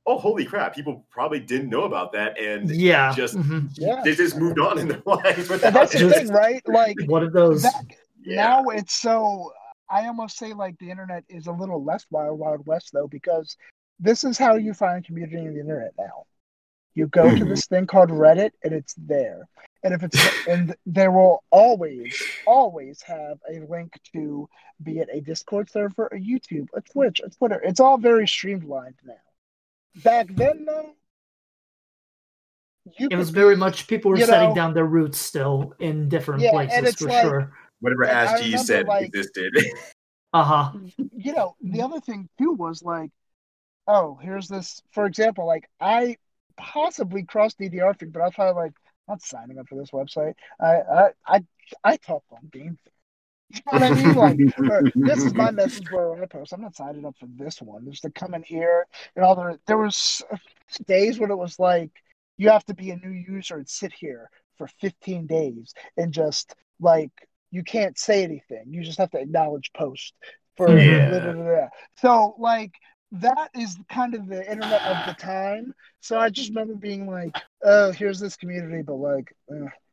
Speaker 4: oh holy crap, people probably didn't know about that and
Speaker 2: Yeah.
Speaker 4: just
Speaker 2: mhm.
Speaker 3: Yeah.
Speaker 4: they just moved on in their life.
Speaker 3: And
Speaker 4: without
Speaker 3: that's the
Speaker 4: it.
Speaker 3: thing, right? Like
Speaker 2: One of those.
Speaker 3: that,
Speaker 4: Yeah.
Speaker 3: now it's so i almost say like the internet is a little less wild wild west though because this is how you find community in the internet now you go to this thing called reddit and it's there and if it's and there will always always have a link to be it a discord server a youtube a twitch a twitter it's all very streamlined now back then though you
Speaker 2: It was very
Speaker 3: be-
Speaker 2: much people were setting
Speaker 3: know-
Speaker 2: down their roots still in different
Speaker 3: Yeah,
Speaker 2: places for
Speaker 3: like-
Speaker 2: sure.
Speaker 4: Whatever
Speaker 3: And I
Speaker 4: Ask G
Speaker 3: remember,
Speaker 4: said
Speaker 3: like-
Speaker 4: existed.
Speaker 2: Uh huh.
Speaker 3: you know, the other thing too was like, oh, here's this. For example, like I possibly crossed DDR thing, but I was probably like, I'm not signing up for this website. I I I, I talk on game. You know what I mean? Like, this is my message where I post. I'm not signing up for this one. To come in here and all the. There was days when it was like you have to be a new user and sit here for 15 days and just like you can't say anything. You just have to acknowledge post for
Speaker 4: Yeah.
Speaker 3: da, da, da. so like that is kind of the internet of the time. So I just remember being like, "Oh, here's this community," but like,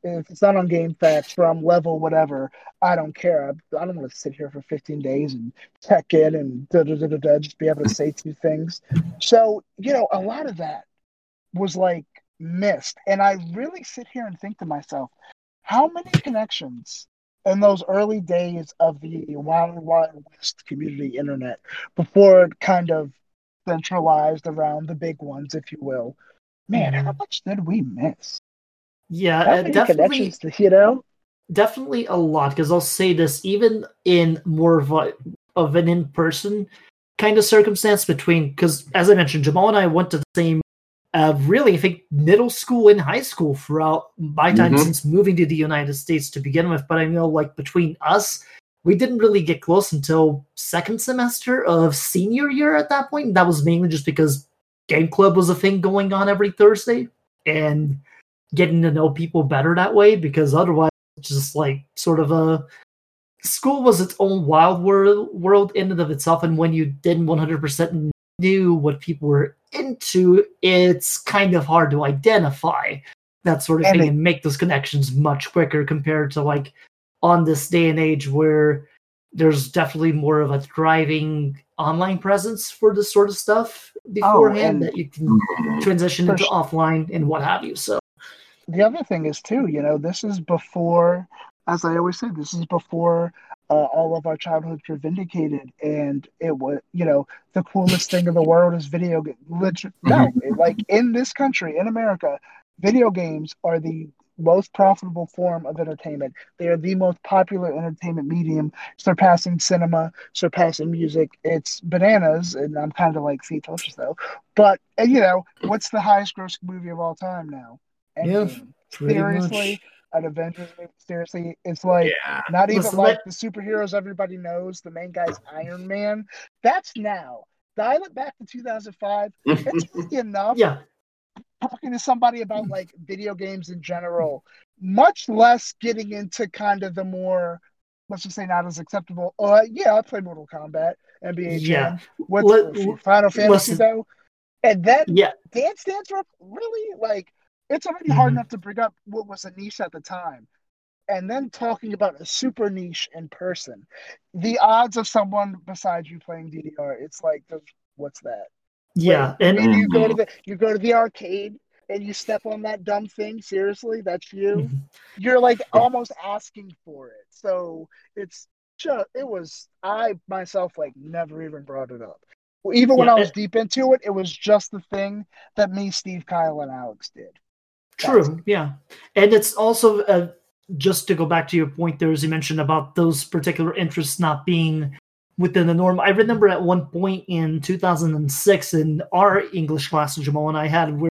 Speaker 3: if it's not on GameFAQs from level whatever, I don't care. I, I don't want to sit here for 15 days and check in and da, da, da, da, da, just be able to say two things. So you know, a lot of that was like missed, and I really sit here and think to myself, how many connections in those early days of the Wild Wild West community internet before it kind of centralized around the big ones, if you will. Man, how
Speaker 2: Mhm.
Speaker 3: much did we miss?
Speaker 2: Yeah,
Speaker 3: How
Speaker 2: uh,
Speaker 3: many
Speaker 2: definitely.
Speaker 3: connections, you know?
Speaker 2: definitely a lot because I'll say this even in more of, a, of an in-person kind of circumstance between because as I mentioned, Jamal and I went to the same uh, really I think middle school and high school throughout my time
Speaker 4: Mhm.
Speaker 2: since moving to the United States to begin with. But I know like between us, we didn't really get close until second semester of senior year at that point. And that was mainly just because game club was a thing going on every Thursday and getting to know people better that way because otherwise just like sort of a school was its own wild world world in and of itself and when you didn't 100% knew what people were into it's kind of hard to identify that sort of
Speaker 3: And
Speaker 2: thing
Speaker 3: it-
Speaker 2: and make those connections much quicker compared to like on this day and age where there's definitely more of a thriving online presence for this sort of stuff beforehand
Speaker 3: and-
Speaker 2: that you can mm-hmm. transition
Speaker 3: For
Speaker 2: into
Speaker 3: su-
Speaker 2: offline and what have you so.
Speaker 3: The other thing is, too, you know, this is before, as I always say, this is before uh, all of our childhoods were vindicated. And it was, you know, the coolest thing in the world is video games. No, like in this country, in America, video games are the most profitable form of entertainment. They are the most popular entertainment medium, surpassing cinema, surpassing music. It's bananas, and I'm kind of like, you so. But and, you know, what's the highest grossing movie of all time now?
Speaker 2: Yeah,
Speaker 3: Endgame. Seriously,
Speaker 2: much.
Speaker 3: An Avengers movie. Seriously, it's like
Speaker 4: yeah.
Speaker 3: not even
Speaker 2: Listen,
Speaker 3: like
Speaker 2: let-
Speaker 3: the superheroes everybody knows. The main guy's Iron Man. That's now. Dial it back to 2005. It's really enough
Speaker 2: yeah
Speaker 3: talking to somebody about like video games in general, much less getting into kind of the more, let's just say, not as acceptable. Uh, yeah, I play Mortal Kombat, NBA
Speaker 2: Yeah.
Speaker 3: Jam. What's
Speaker 2: Let-
Speaker 3: Final Fantasy
Speaker 2: listen.
Speaker 3: though? And then
Speaker 2: yeah
Speaker 3: Dance Dance Rep, really? Like, it's already hard
Speaker 2: Mhm.
Speaker 3: enough to bring up what was a niche at the time. And then talking about a super niche in person. The odds of someone besides you playing DDR, it's like, what's that?
Speaker 2: yeah
Speaker 3: I
Speaker 2: and
Speaker 3: you go to the you go to the arcade and you step on that dumb thing, seriously, that's you.
Speaker 2: Mhm.
Speaker 3: You're like almost asking for it. So it's just it was I myself like never even brought it up. Even when
Speaker 2: Yeah,
Speaker 3: I was
Speaker 2: it-
Speaker 3: deep into it, it was just the thing that me, Steve, Kyle, and Alex did.
Speaker 2: True, yeah, and it's also uh, just to go back to your point there, as you mentioned about those particular interests not being within the norm. I remember at one point in 2006 in our English class, Jamal and I had where we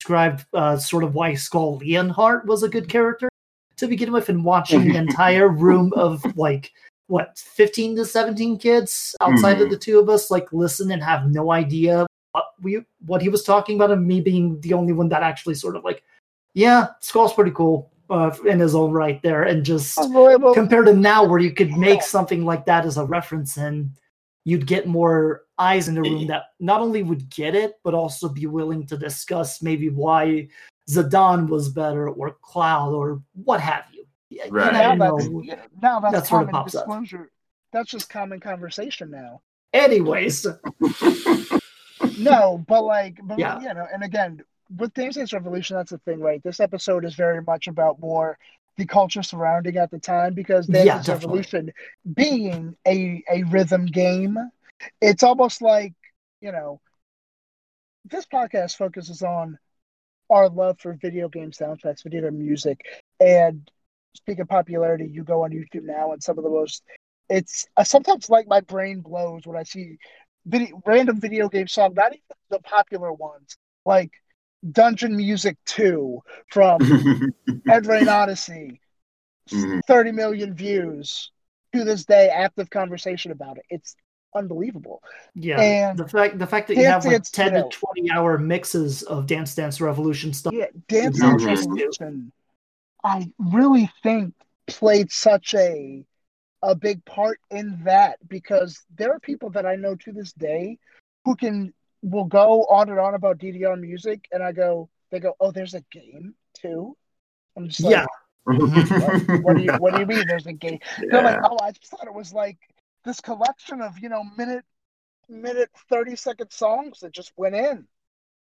Speaker 2: described uh, sort of why Squall Leonhart was a good character to begin with, and watching an entire room of like what 15 to 17 kids outside of the two of us like listen and have no idea we what he was talking about and me being the only one that actually sort of like yeah Squall's pretty cool uh, in his own right there and just
Speaker 3: Unbelievable.
Speaker 2: compared to now where you could make something like that as a reference and you'd get more eyes in the room that not only would get it but also be willing to discuss maybe why Zidane was better or Cloud or what have you. Yeah, you
Speaker 4: Right.
Speaker 3: now
Speaker 2: never
Speaker 3: that's
Speaker 2: know.
Speaker 3: now that's
Speaker 2: That sort of
Speaker 3: common
Speaker 2: pops up.
Speaker 3: That's just common conversation now.
Speaker 2: Anyways,
Speaker 3: No, but like, but
Speaker 2: Yeah.
Speaker 3: you know, and again, with Dance Dance Revolution, that's the thing, right? This episode is very much about more the culture surrounding at the time because Dance
Speaker 2: Yeah.
Speaker 3: Revolution being a a rhythm game, it's almost like you know, this podcast focuses on our love for video game soundtracks, video game music, and speaking of popularity, you go on YouTube now, and some of the most it's I sometimes like my brain blows when I see video, random video game song, not even the popular ones, like Dungeon Music 2 from Etrian Odyssey,
Speaker 4: Mhm.
Speaker 3: 30 million views to this day, active conversation about it. It's unbelievable.
Speaker 2: yeah,
Speaker 3: And
Speaker 2: the fact the fact that you have like
Speaker 3: Dance,
Speaker 2: ten to twenty hour mixes of Dance Dance Revolution stuff.
Speaker 3: yeah, Dance Dance. Revolution, I really think played such a a big part in that because there are people that I know to this day who can will go on and on about DDR music, and I go, they go, oh, there's a game too. I'm just like,
Speaker 2: Yeah.
Speaker 3: what, what do you what do you mean there's a game? They're like, oh, I just thought it was like this collection of you know minute minute thirty second songs that just went in.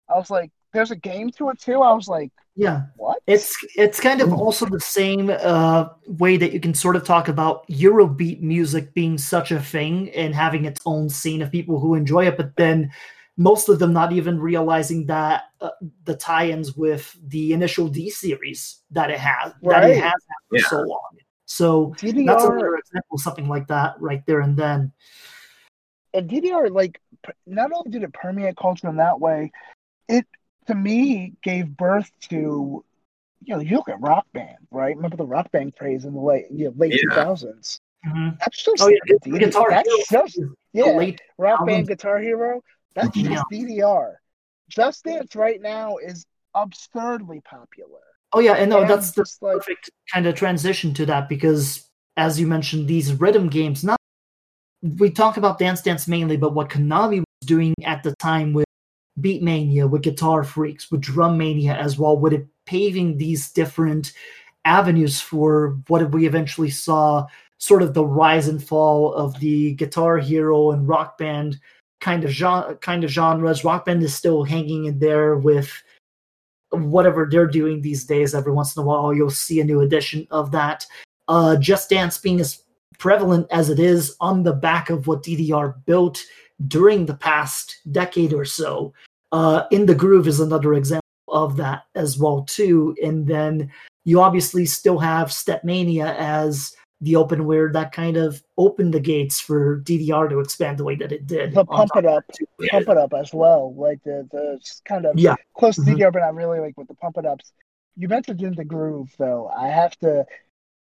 Speaker 3: I was like, there's a game to it too. I was like,
Speaker 2: Yeah,
Speaker 3: what?
Speaker 2: It's it's kind of also the same uh, way that you can sort of talk about Eurobeat music being such a thing and having its own scene of people who enjoy it, but then most of them not even realizing that uh, the tie-ins with the initial D series that it has that it has had for
Speaker 4: Yeah.
Speaker 2: so long. So that's another example, something like that right there and then.
Speaker 3: and DDR like not only did it permeate culture in that way, it to me gave birth to you know you look at rock band right. Remember the rock band craze in the late you know, late two
Speaker 4: Yeah.
Speaker 3: thousands.
Speaker 2: Mhm.
Speaker 3: That's just
Speaker 2: Oh yeah, gu-
Speaker 3: DDR.
Speaker 2: Guitar
Speaker 3: That's
Speaker 2: Hero
Speaker 3: just
Speaker 2: is the
Speaker 3: yeah.
Speaker 2: late
Speaker 3: Rock
Speaker 2: album.
Speaker 3: band Guitar Hero. That's
Speaker 2: Yeah.
Speaker 3: just DDR. Just Dance right now is absurdly popular.
Speaker 2: Oh yeah, and no,
Speaker 3: And
Speaker 2: that's the
Speaker 3: just like
Speaker 2: perfect kind of transition to that because as you mentioned these rhythm games not we talk about dance dance mainly but what konami was doing at the time with beatmania with guitar freaks with drum mania as well with it paving these different avenues for what we eventually saw sort of the rise and fall of the guitar hero and rock band kind of genre kind of genres. Rock band is still hanging in there with whatever they're doing these days. Every once in a while you'll see a new edition of that. Uh just dance being as prevalent as it is on the back of what ddr built during the past decade or so uh in the groove is another example of that as well too and then you obviously still have stepmania as the openware that kind of opened the gates for ddr to expand the way that it did
Speaker 3: the pump it up, pump it up as well. Like the the kind of
Speaker 2: yeah
Speaker 3: close to
Speaker 2: Mhm.
Speaker 3: DDR, but not really like with the pump it ups. You mentioned in the groove though. I have to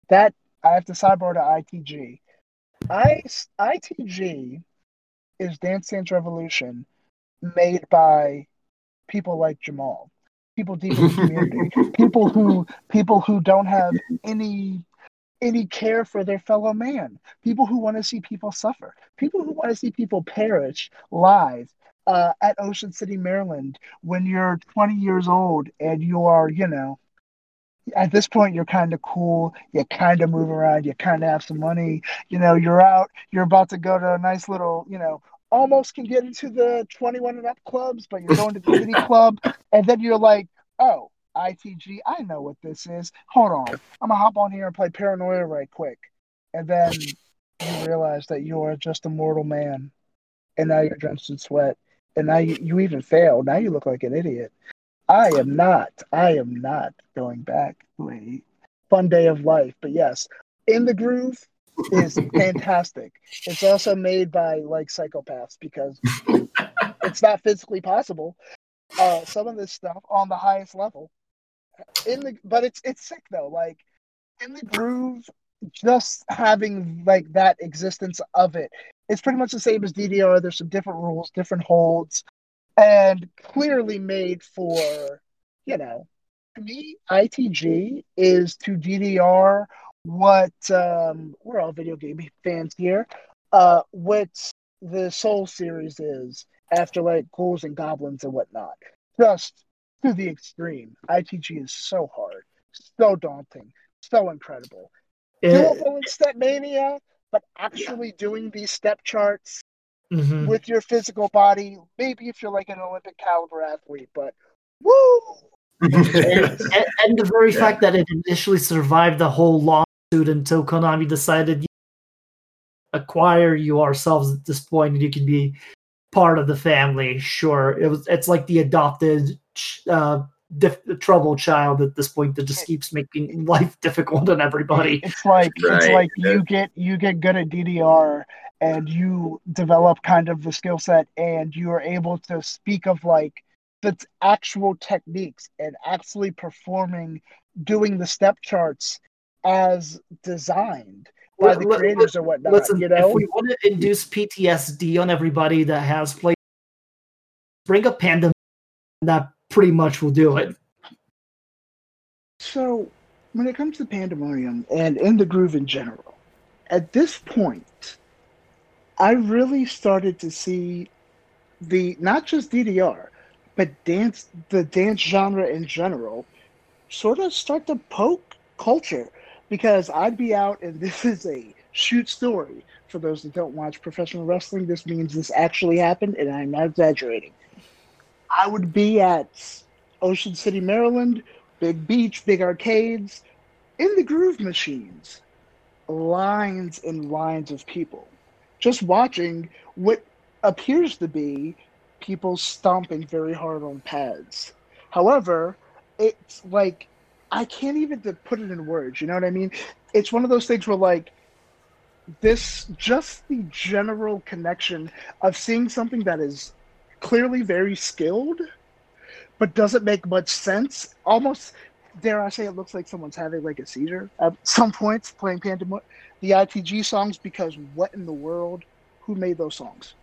Speaker 3: that I have to sidebar to ITG. I ITG is Dance Dance Revolution made by people like Jamal, people deep in the community, people who people who don't have any any care for their fellow man, people who want to see people suffer, people who want to see people perish live uh, at Ocean City, Maryland, when you're 20 years old and you are, you know, at this point you're kind of cool, you kind of move around, you kind of have some money, you know, you're out, you're about to go to a nice little, you know, almost can get into the 21 and up clubs, but you're going to the city club, and then you're like, oh, ITG, I know what this is. Hold on. I'm to hop on here and play Paranoia right quick. And then you realize that you are just a mortal man. And now you're drenched in sweat. And now you, you even fail. Now you look like an idiot. I am not. I am not going back to a fun day of life. But yes, In the Groove is fantastic. It's also made by like psychopaths because it's not physically possible. Uh, some of this stuff on the highest level. In the but it's it's sick though. Like in the groove, just having like that existence of it. It's pretty much the same as DDR. There's some different rules, different holds, and clearly made for, you know, to me, ITG is to DDR what um, we're all video game fans here. Uh, what the Soul series is after like ghouls and goblins and whatnot. Just to the extreme. ITG is so hard, so daunting, so incredible.
Speaker 2: It-
Speaker 3: Doable in StepMania, but actually doing these step charts
Speaker 2: Mhm.
Speaker 3: with your physical body, maybe if you're like an Olympic caliber athlete, but woo!
Speaker 2: and, and, and the very
Speaker 4: Yeah.
Speaker 2: fact that it initially survived the whole lawsuit until Konami decided acquire you ourselves at this point and you can be part of the family. Sure, it was. It's like the adopted ch- uh, dif- trouble child at this point that just keeps making life difficult on everybody.
Speaker 3: It's like it's
Speaker 4: Right.
Speaker 3: like you get you get good at DDR and you develop kind of the skill set and you are able to speak of like the actual techniques and actually performing doing the step charts as designed by the creators or whatnot.
Speaker 2: Listen,
Speaker 3: you know,
Speaker 2: if we want to induce PTSD on everybody that has played, bring a Panda. That pretty much will do it.
Speaker 3: So, when it comes to Pandemonium and In the Groove in general, at this point, I really started to see the not just DDR, but dance the dance genre in general sort of start to poke culture because I'd be out and this is a shoot story. For those that don't watch professional wrestling, this means this actually happened, and I'm not exaggerating. I would be at Ocean City, Maryland, big beach, big arcades, in the groove machines, lines and lines of people just watching what appears to be people stomping very hard on pads. However, it's like I can't even put it in words. You know what I mean? It's one of those things where like this just the general connection of seeing something that is clearly very skilled but doesn't make much sense almost dare i say it looks like someone's having like a seizure at some points playing pandemonium the itg songs because what in the world who made those songs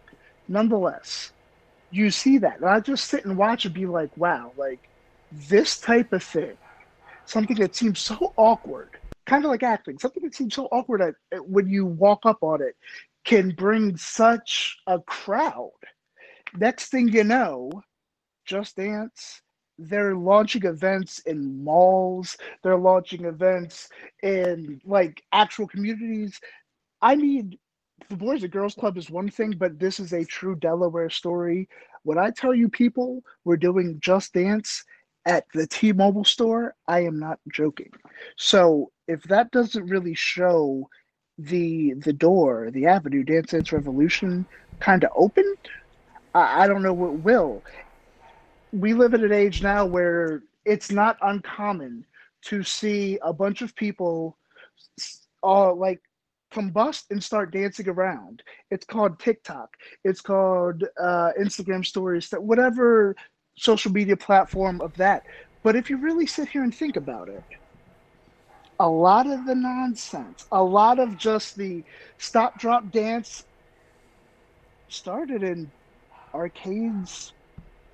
Speaker 3: nonetheless you see that and i just sit and watch and be like wow like this type of thing something that seems so awkward. Kind of like acting. Something that seems so awkward at, at- when you walk up on it can bring such a crowd. Next thing you know just dance they're launching events in malls. They're launching events in like actual communities. I mean the boys and girls club is one thing but this is a true delaware story. When i tell you people were doing just dance at the t-mobile store i am not joking so if that doesn't really show the the door the avenue dance dance revolution kind of opened I, I don't know what will we live in an age now where it's not uncommon to see a bunch of people uh, like combust and start dancing around. It's called TikTok. It's called uh, Instagram stories, whatever social media platform of that. But if you really sit here and think about it, a lot of the nonsense, a lot of just the stop drop dance started in arcades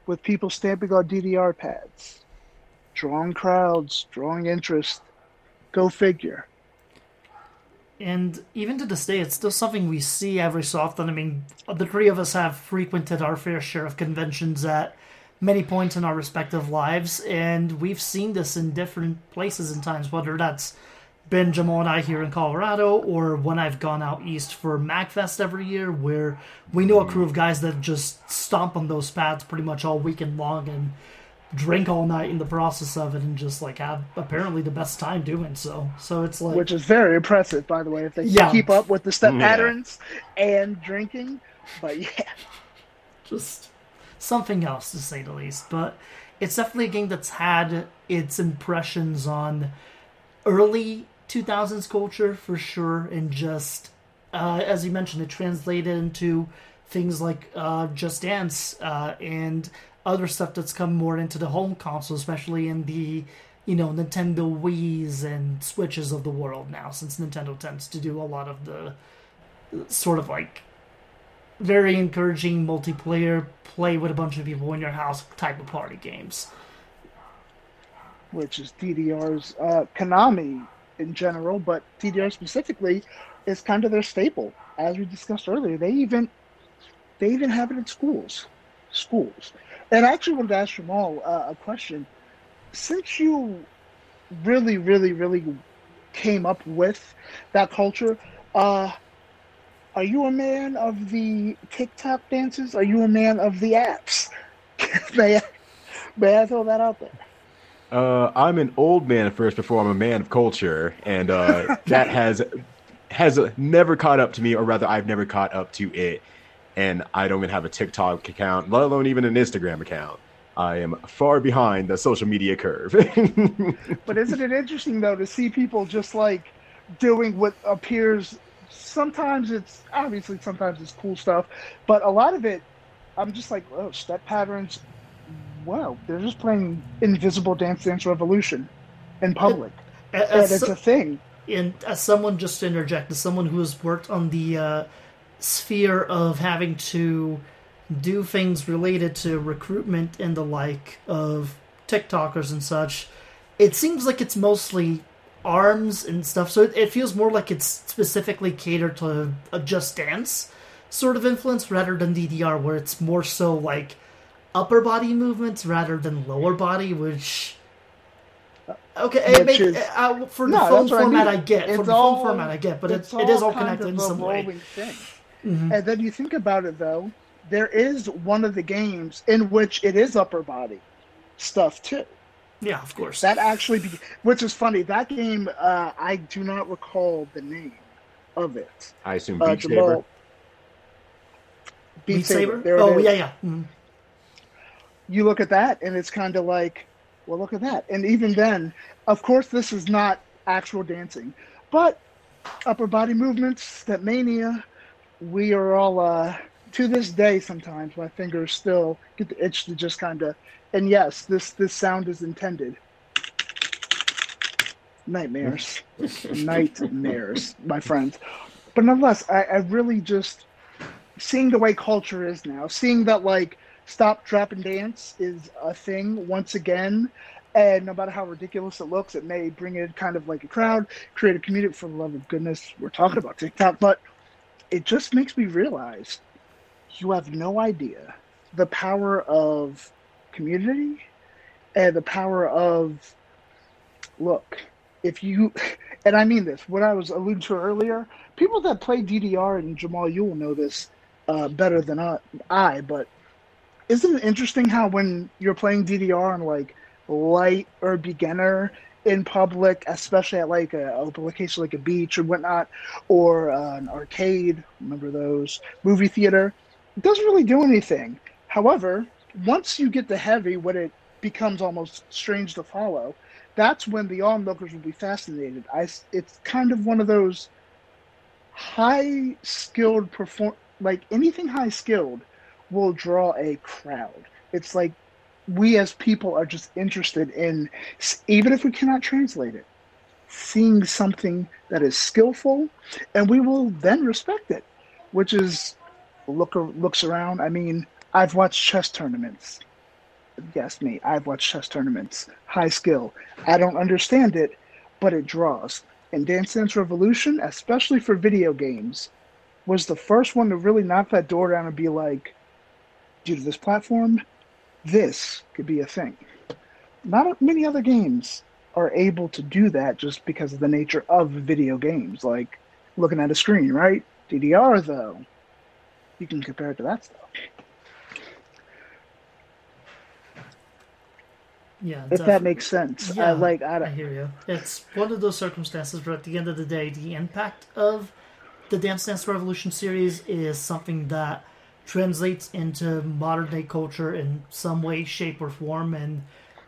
Speaker 3: with people stamping on DDR pads, drawing crowds, drawing interest. Go figure.
Speaker 2: And even to this day, it's still something we see every so often. I mean, the three of us have frequented our fair share of conventions at many points in our respective lives, and we've seen this in different places and times, whether that's been Jamal and I here in Colorado, or when I've gone out east for MAGFest every year, where we know a crew of guys that just stomp on those pads pretty much all weekend long, and drink all night in the process of it and just like have apparently the best time doing so. So it's like
Speaker 3: which is very impressive, by the way, if they
Speaker 2: Yeah.
Speaker 3: keep up with the step
Speaker 4: Yeah.
Speaker 3: patterns and drinking. But yeah,
Speaker 2: just something else to say the least. But it's definitely a game that's had its impressions on early 2000s culture for sure, and just uh, as you mentioned, it translated into things like uh, Just Dance uh, and other stuff that's come more into the home console, especially in the you know Nintendo Wii's and Switches of the world now, since Nintendo tends to do a lot of the sort of like very encouraging multiplayer play with a bunch of people in your house type of party games.
Speaker 3: which is DDR's uh, Konami in general, but DDR specifically is kind of their staple. As we discussed earlier, they even they even have it in schools, schools. And I actually wanted to ask Jamal uh, a question. Since you really, really, really came up with that culture, uh, are you a man of the TikTok dances? Are you a man of the apps? may, I, may I throw that out there?
Speaker 5: Uh, I'm an old man first before I'm a man of culture, and uh, that has has never caught up to me, or rather, I've never caught up to it. And I don't even have a TikTok account, let alone even an Instagram account. I am far behind the social media curve.
Speaker 3: But isn't it interesting though to see people just like doing what appears sometimes it's obviously sometimes it's cool stuff, but a lot of it I'm just like, oh, step patterns. Wow, they're just playing Invisible Dance Dance Revolution in public,
Speaker 2: A-
Speaker 3: and
Speaker 2: As,
Speaker 3: it's a thing.
Speaker 2: and as someone just to interject, as someone who has worked on the uh, sphere of having to do things related to recruitment and the like of TikTokers and such, it seems like it's mostly arms and stuff. So it, it feels more like it's specifically catered to a Just Dance sort of influence rather than DDR, where it's more so like upper body movements rather than lower body, which. Okay, it
Speaker 3: Which
Speaker 2: make,
Speaker 3: is-
Speaker 2: uh, for the
Speaker 3: No,
Speaker 2: phone
Speaker 3: what I
Speaker 2: format
Speaker 3: mean.
Speaker 2: I, get. For
Speaker 3: It's
Speaker 2: the
Speaker 3: all-
Speaker 2: phone format I get, but
Speaker 3: it's
Speaker 2: it, it is all connected in some way. Mhm.
Speaker 3: And then you think about it though, there is one of the games in which it is upper body stuff too.
Speaker 2: Yeah, of course.
Speaker 3: That actually, be, which is funny. That game, uh, I do not recall the name of it.
Speaker 5: I assume
Speaker 3: Uh,
Speaker 5: Beat Saber.
Speaker 3: Jamal,
Speaker 2: Beat Saber?
Speaker 3: There
Speaker 2: Oh,
Speaker 3: is.
Speaker 2: yeah, yeah. Mhm.
Speaker 3: You look at that, and it's kind of like, well, look at that. And even then, of course, this is not actual dancing, but upper body movements, StepMania. We are all, uh, to this day, sometimes my fingers still get the itch to just kind of. And yes, this this sound is intended. Nightmares, nightmares, my friend. But nonetheless, I, I really just seeing the way culture is now, seeing that like stop, drop, and dance is a thing once again. And no matter how ridiculous it looks, it may bring in kind of like a crowd, create a community. For the love of goodness, we're talking about TikTok, but it just makes me realize you have no idea the power of community and the power of look. If you, and I mean this, what I was alluding to earlier, people that play DDR and Jamal, you will know this uh, better than I, but isn't it interesting how when you're playing DDR on like light or beginner in public, especially at like a, a location like a beach or whatnot, or uh, an arcade, remember those, movie theater, it doesn't really do anything. However, once you get the heavy, when it becomes almost strange to follow, that's when the onlookers will be fascinated. I, it's kind of one of those high skilled perform like anything high skilled will draw a crowd. It's like we as people are just interested in even if we cannot translate it, seeing something that is skillful, and we will then respect it, which is look looks around. I mean, I've watched chess tournaments. Yes, me. I've watched chess tournaments. High skill. I don't understand it, but it draws. And Dance Dance Revolution, especially for video games, was the first one to really knock that door down and be like, due to this platform, this could be a thing. Not many other games are able to do that just because of the nature of video games, like looking at a screen, right? DDR, though, you can compare it to that stuff.
Speaker 2: Yeah,
Speaker 3: if
Speaker 2: definitely.
Speaker 3: that makes sense.
Speaker 2: Yeah,
Speaker 3: I like I
Speaker 2: I hear you. It's one of those circumstances, but at the end of the day, the impact of the Dance Dance Revolution series is something that translates into modern day culture in some way, shape, or form, and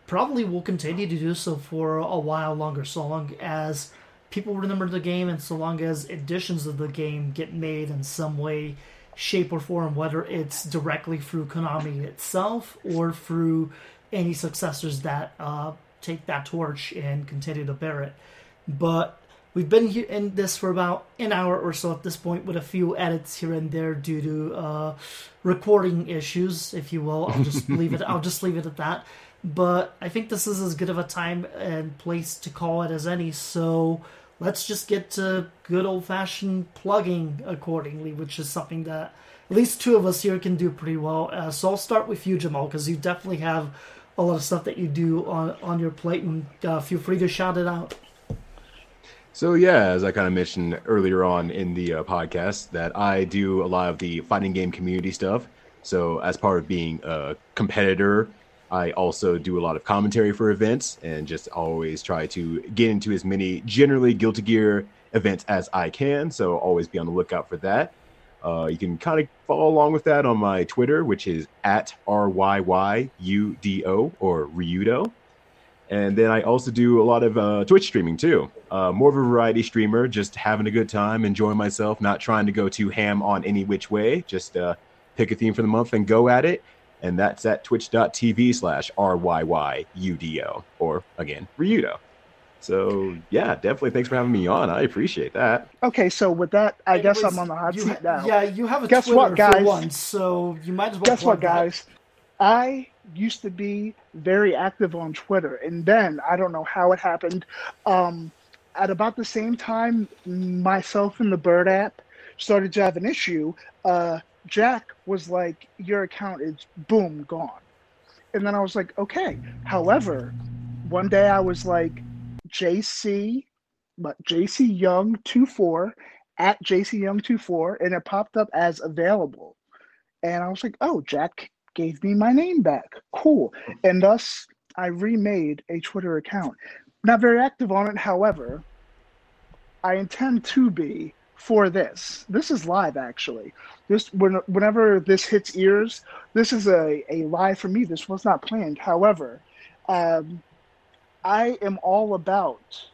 Speaker 2: probably will continue to do so for a while longer, so long as people remember the game and so long as editions of the game get made in some way, shape, or form, whether it's directly through Konami itself or through any successors that uh, take that torch and continue to bear it. But we've been here in this for about an hour or so at this point, with a few edits here and there due to uh, recording issues, if you will. I'll just leave it. I'll just leave it at that. But I think this is as good of a time and place to call it as any. So let's just get to good old fashioned plugging accordingly, which is something that at least two of us here can do pretty well. Uh, so I'll start with you, Jamal, because you definitely have a lot of stuff that you do on on your plate, and uh, feel free to shout it out.
Speaker 4: So yeah, as I kind of mentioned earlier on in the uh, podcast, that I do a lot of the fighting game community stuff. So as part of being a competitor, I also do a lot of commentary for events and just always try to get into as many generally Guilty Gear events as I can. So always be on the lookout for that. Uh, you can kind of follow along with that on my Twitter, which is at R Y Y U D O or Ryudo. And then I also do a lot of uh, Twitch streaming too. Uh, more of a variety streamer, just having a good time, enjoying myself, not trying to go too ham on any which way. Just uh, pick a theme for the month and go at it. And that's at twitch.tv slash RYYUDO, or again, Ryudo. So yeah, definitely thanks for having me on. I appreciate that.
Speaker 3: Okay, so with that, I guess
Speaker 2: Anyways,
Speaker 3: I'm on the hot seat
Speaker 2: ha-
Speaker 3: now.
Speaker 2: Yeah, you have a
Speaker 3: Guess
Speaker 2: Twitter
Speaker 3: what,
Speaker 2: for
Speaker 3: guys?
Speaker 2: once, so you might as well.
Speaker 3: Guess what,
Speaker 2: plug that.
Speaker 3: guys? I used to be very active on Twitter, and then I don't know how it happened. Um, at about the same time, myself and the Bird app started to have an issue. Uh, Jack was like, "Your account is boom gone," and then I was like, "Okay." However, one day I was like, "JC, but JC Young 24 at JC Young 24," and it popped up as available, and I was like, "Oh, Jack gave me my name back. Cool. And thus, I remade a Twitter account. Not very active on it, however, I intend to be for this. This is live, actually. This when, whenever this hits ears, this is a, a live for me. This was not planned. However, um, I am all about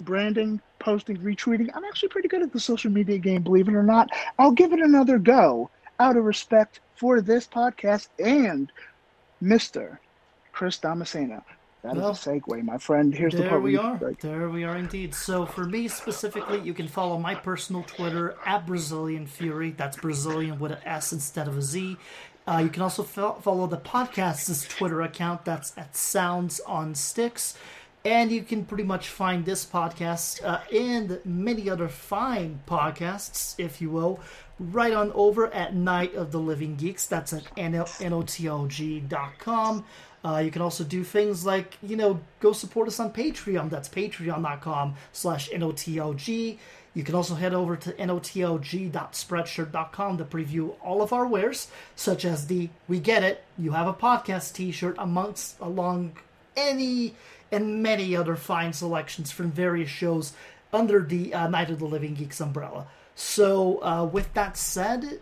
Speaker 3: branding, posting, retweeting. I'm actually pretty good at the social media game, believe it or not. I'll give it another go out of respect for this podcast and Mr. Chris Damasceno. That is
Speaker 2: Well,
Speaker 3: a segue, my friend. Here's the part
Speaker 2: we are.
Speaker 3: like,
Speaker 2: There we are indeed. So for me specifically, you can follow my personal Twitter at Brazilian Fury. That's Brazilian with an S instead of a Z. Uh, you can also fo- follow the podcast's Twitter account. That's at Sounds on Sticks. And you can pretty much find this podcast uh, and many other fine podcasts, if you will, right on over at Night of the Living Geeks. That's at notlg.com. Uh, you can also do things like, you know, go support us on Patreon. That's patreon.com slash notlg. You can also head over to notlg.spreadshirt.com to preview all of our wares, such as the We Get It, You Have a Podcast t-shirt, amongst along any and many other fine selections from various shows under the uh, Night of the Living Geeks umbrella. So, uh, with that said,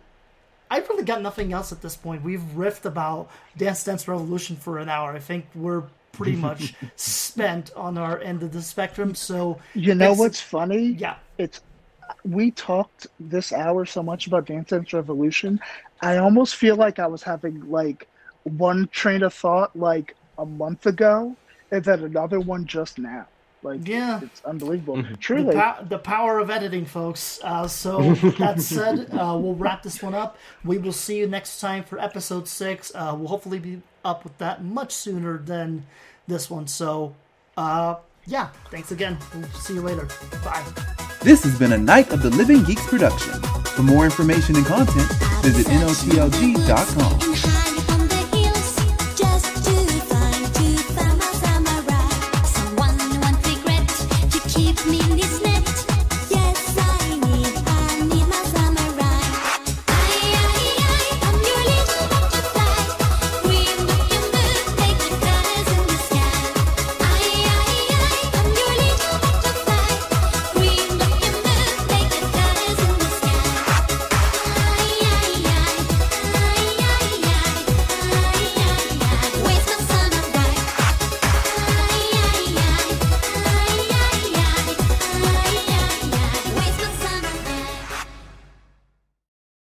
Speaker 2: I've really got nothing else at this point. We've riffed about Dance Dance Revolution for an hour. I think we're pretty much spent on our end of the spectrum. So,
Speaker 3: you know what's funny?
Speaker 2: yeah,
Speaker 3: It's we talked this hour so much about Dance Dance Revolution. I almost feel like I was having like one train of thought like a month ago, and then another one just now. Like,
Speaker 2: Yeah.
Speaker 3: it's unbelievable.
Speaker 2: the,
Speaker 3: Truly,
Speaker 2: the power of editing, folks. Uh, so that said, uh, we'll wrap this one up. We will see you next time for episode six. Uh, we'll hopefully be up with that much sooner than this one. So, uh, yeah, thanks again. We'll see you later. Bye.
Speaker 6: This has been a Night of the Living Geeks production. For more information and content, visit notlg.com.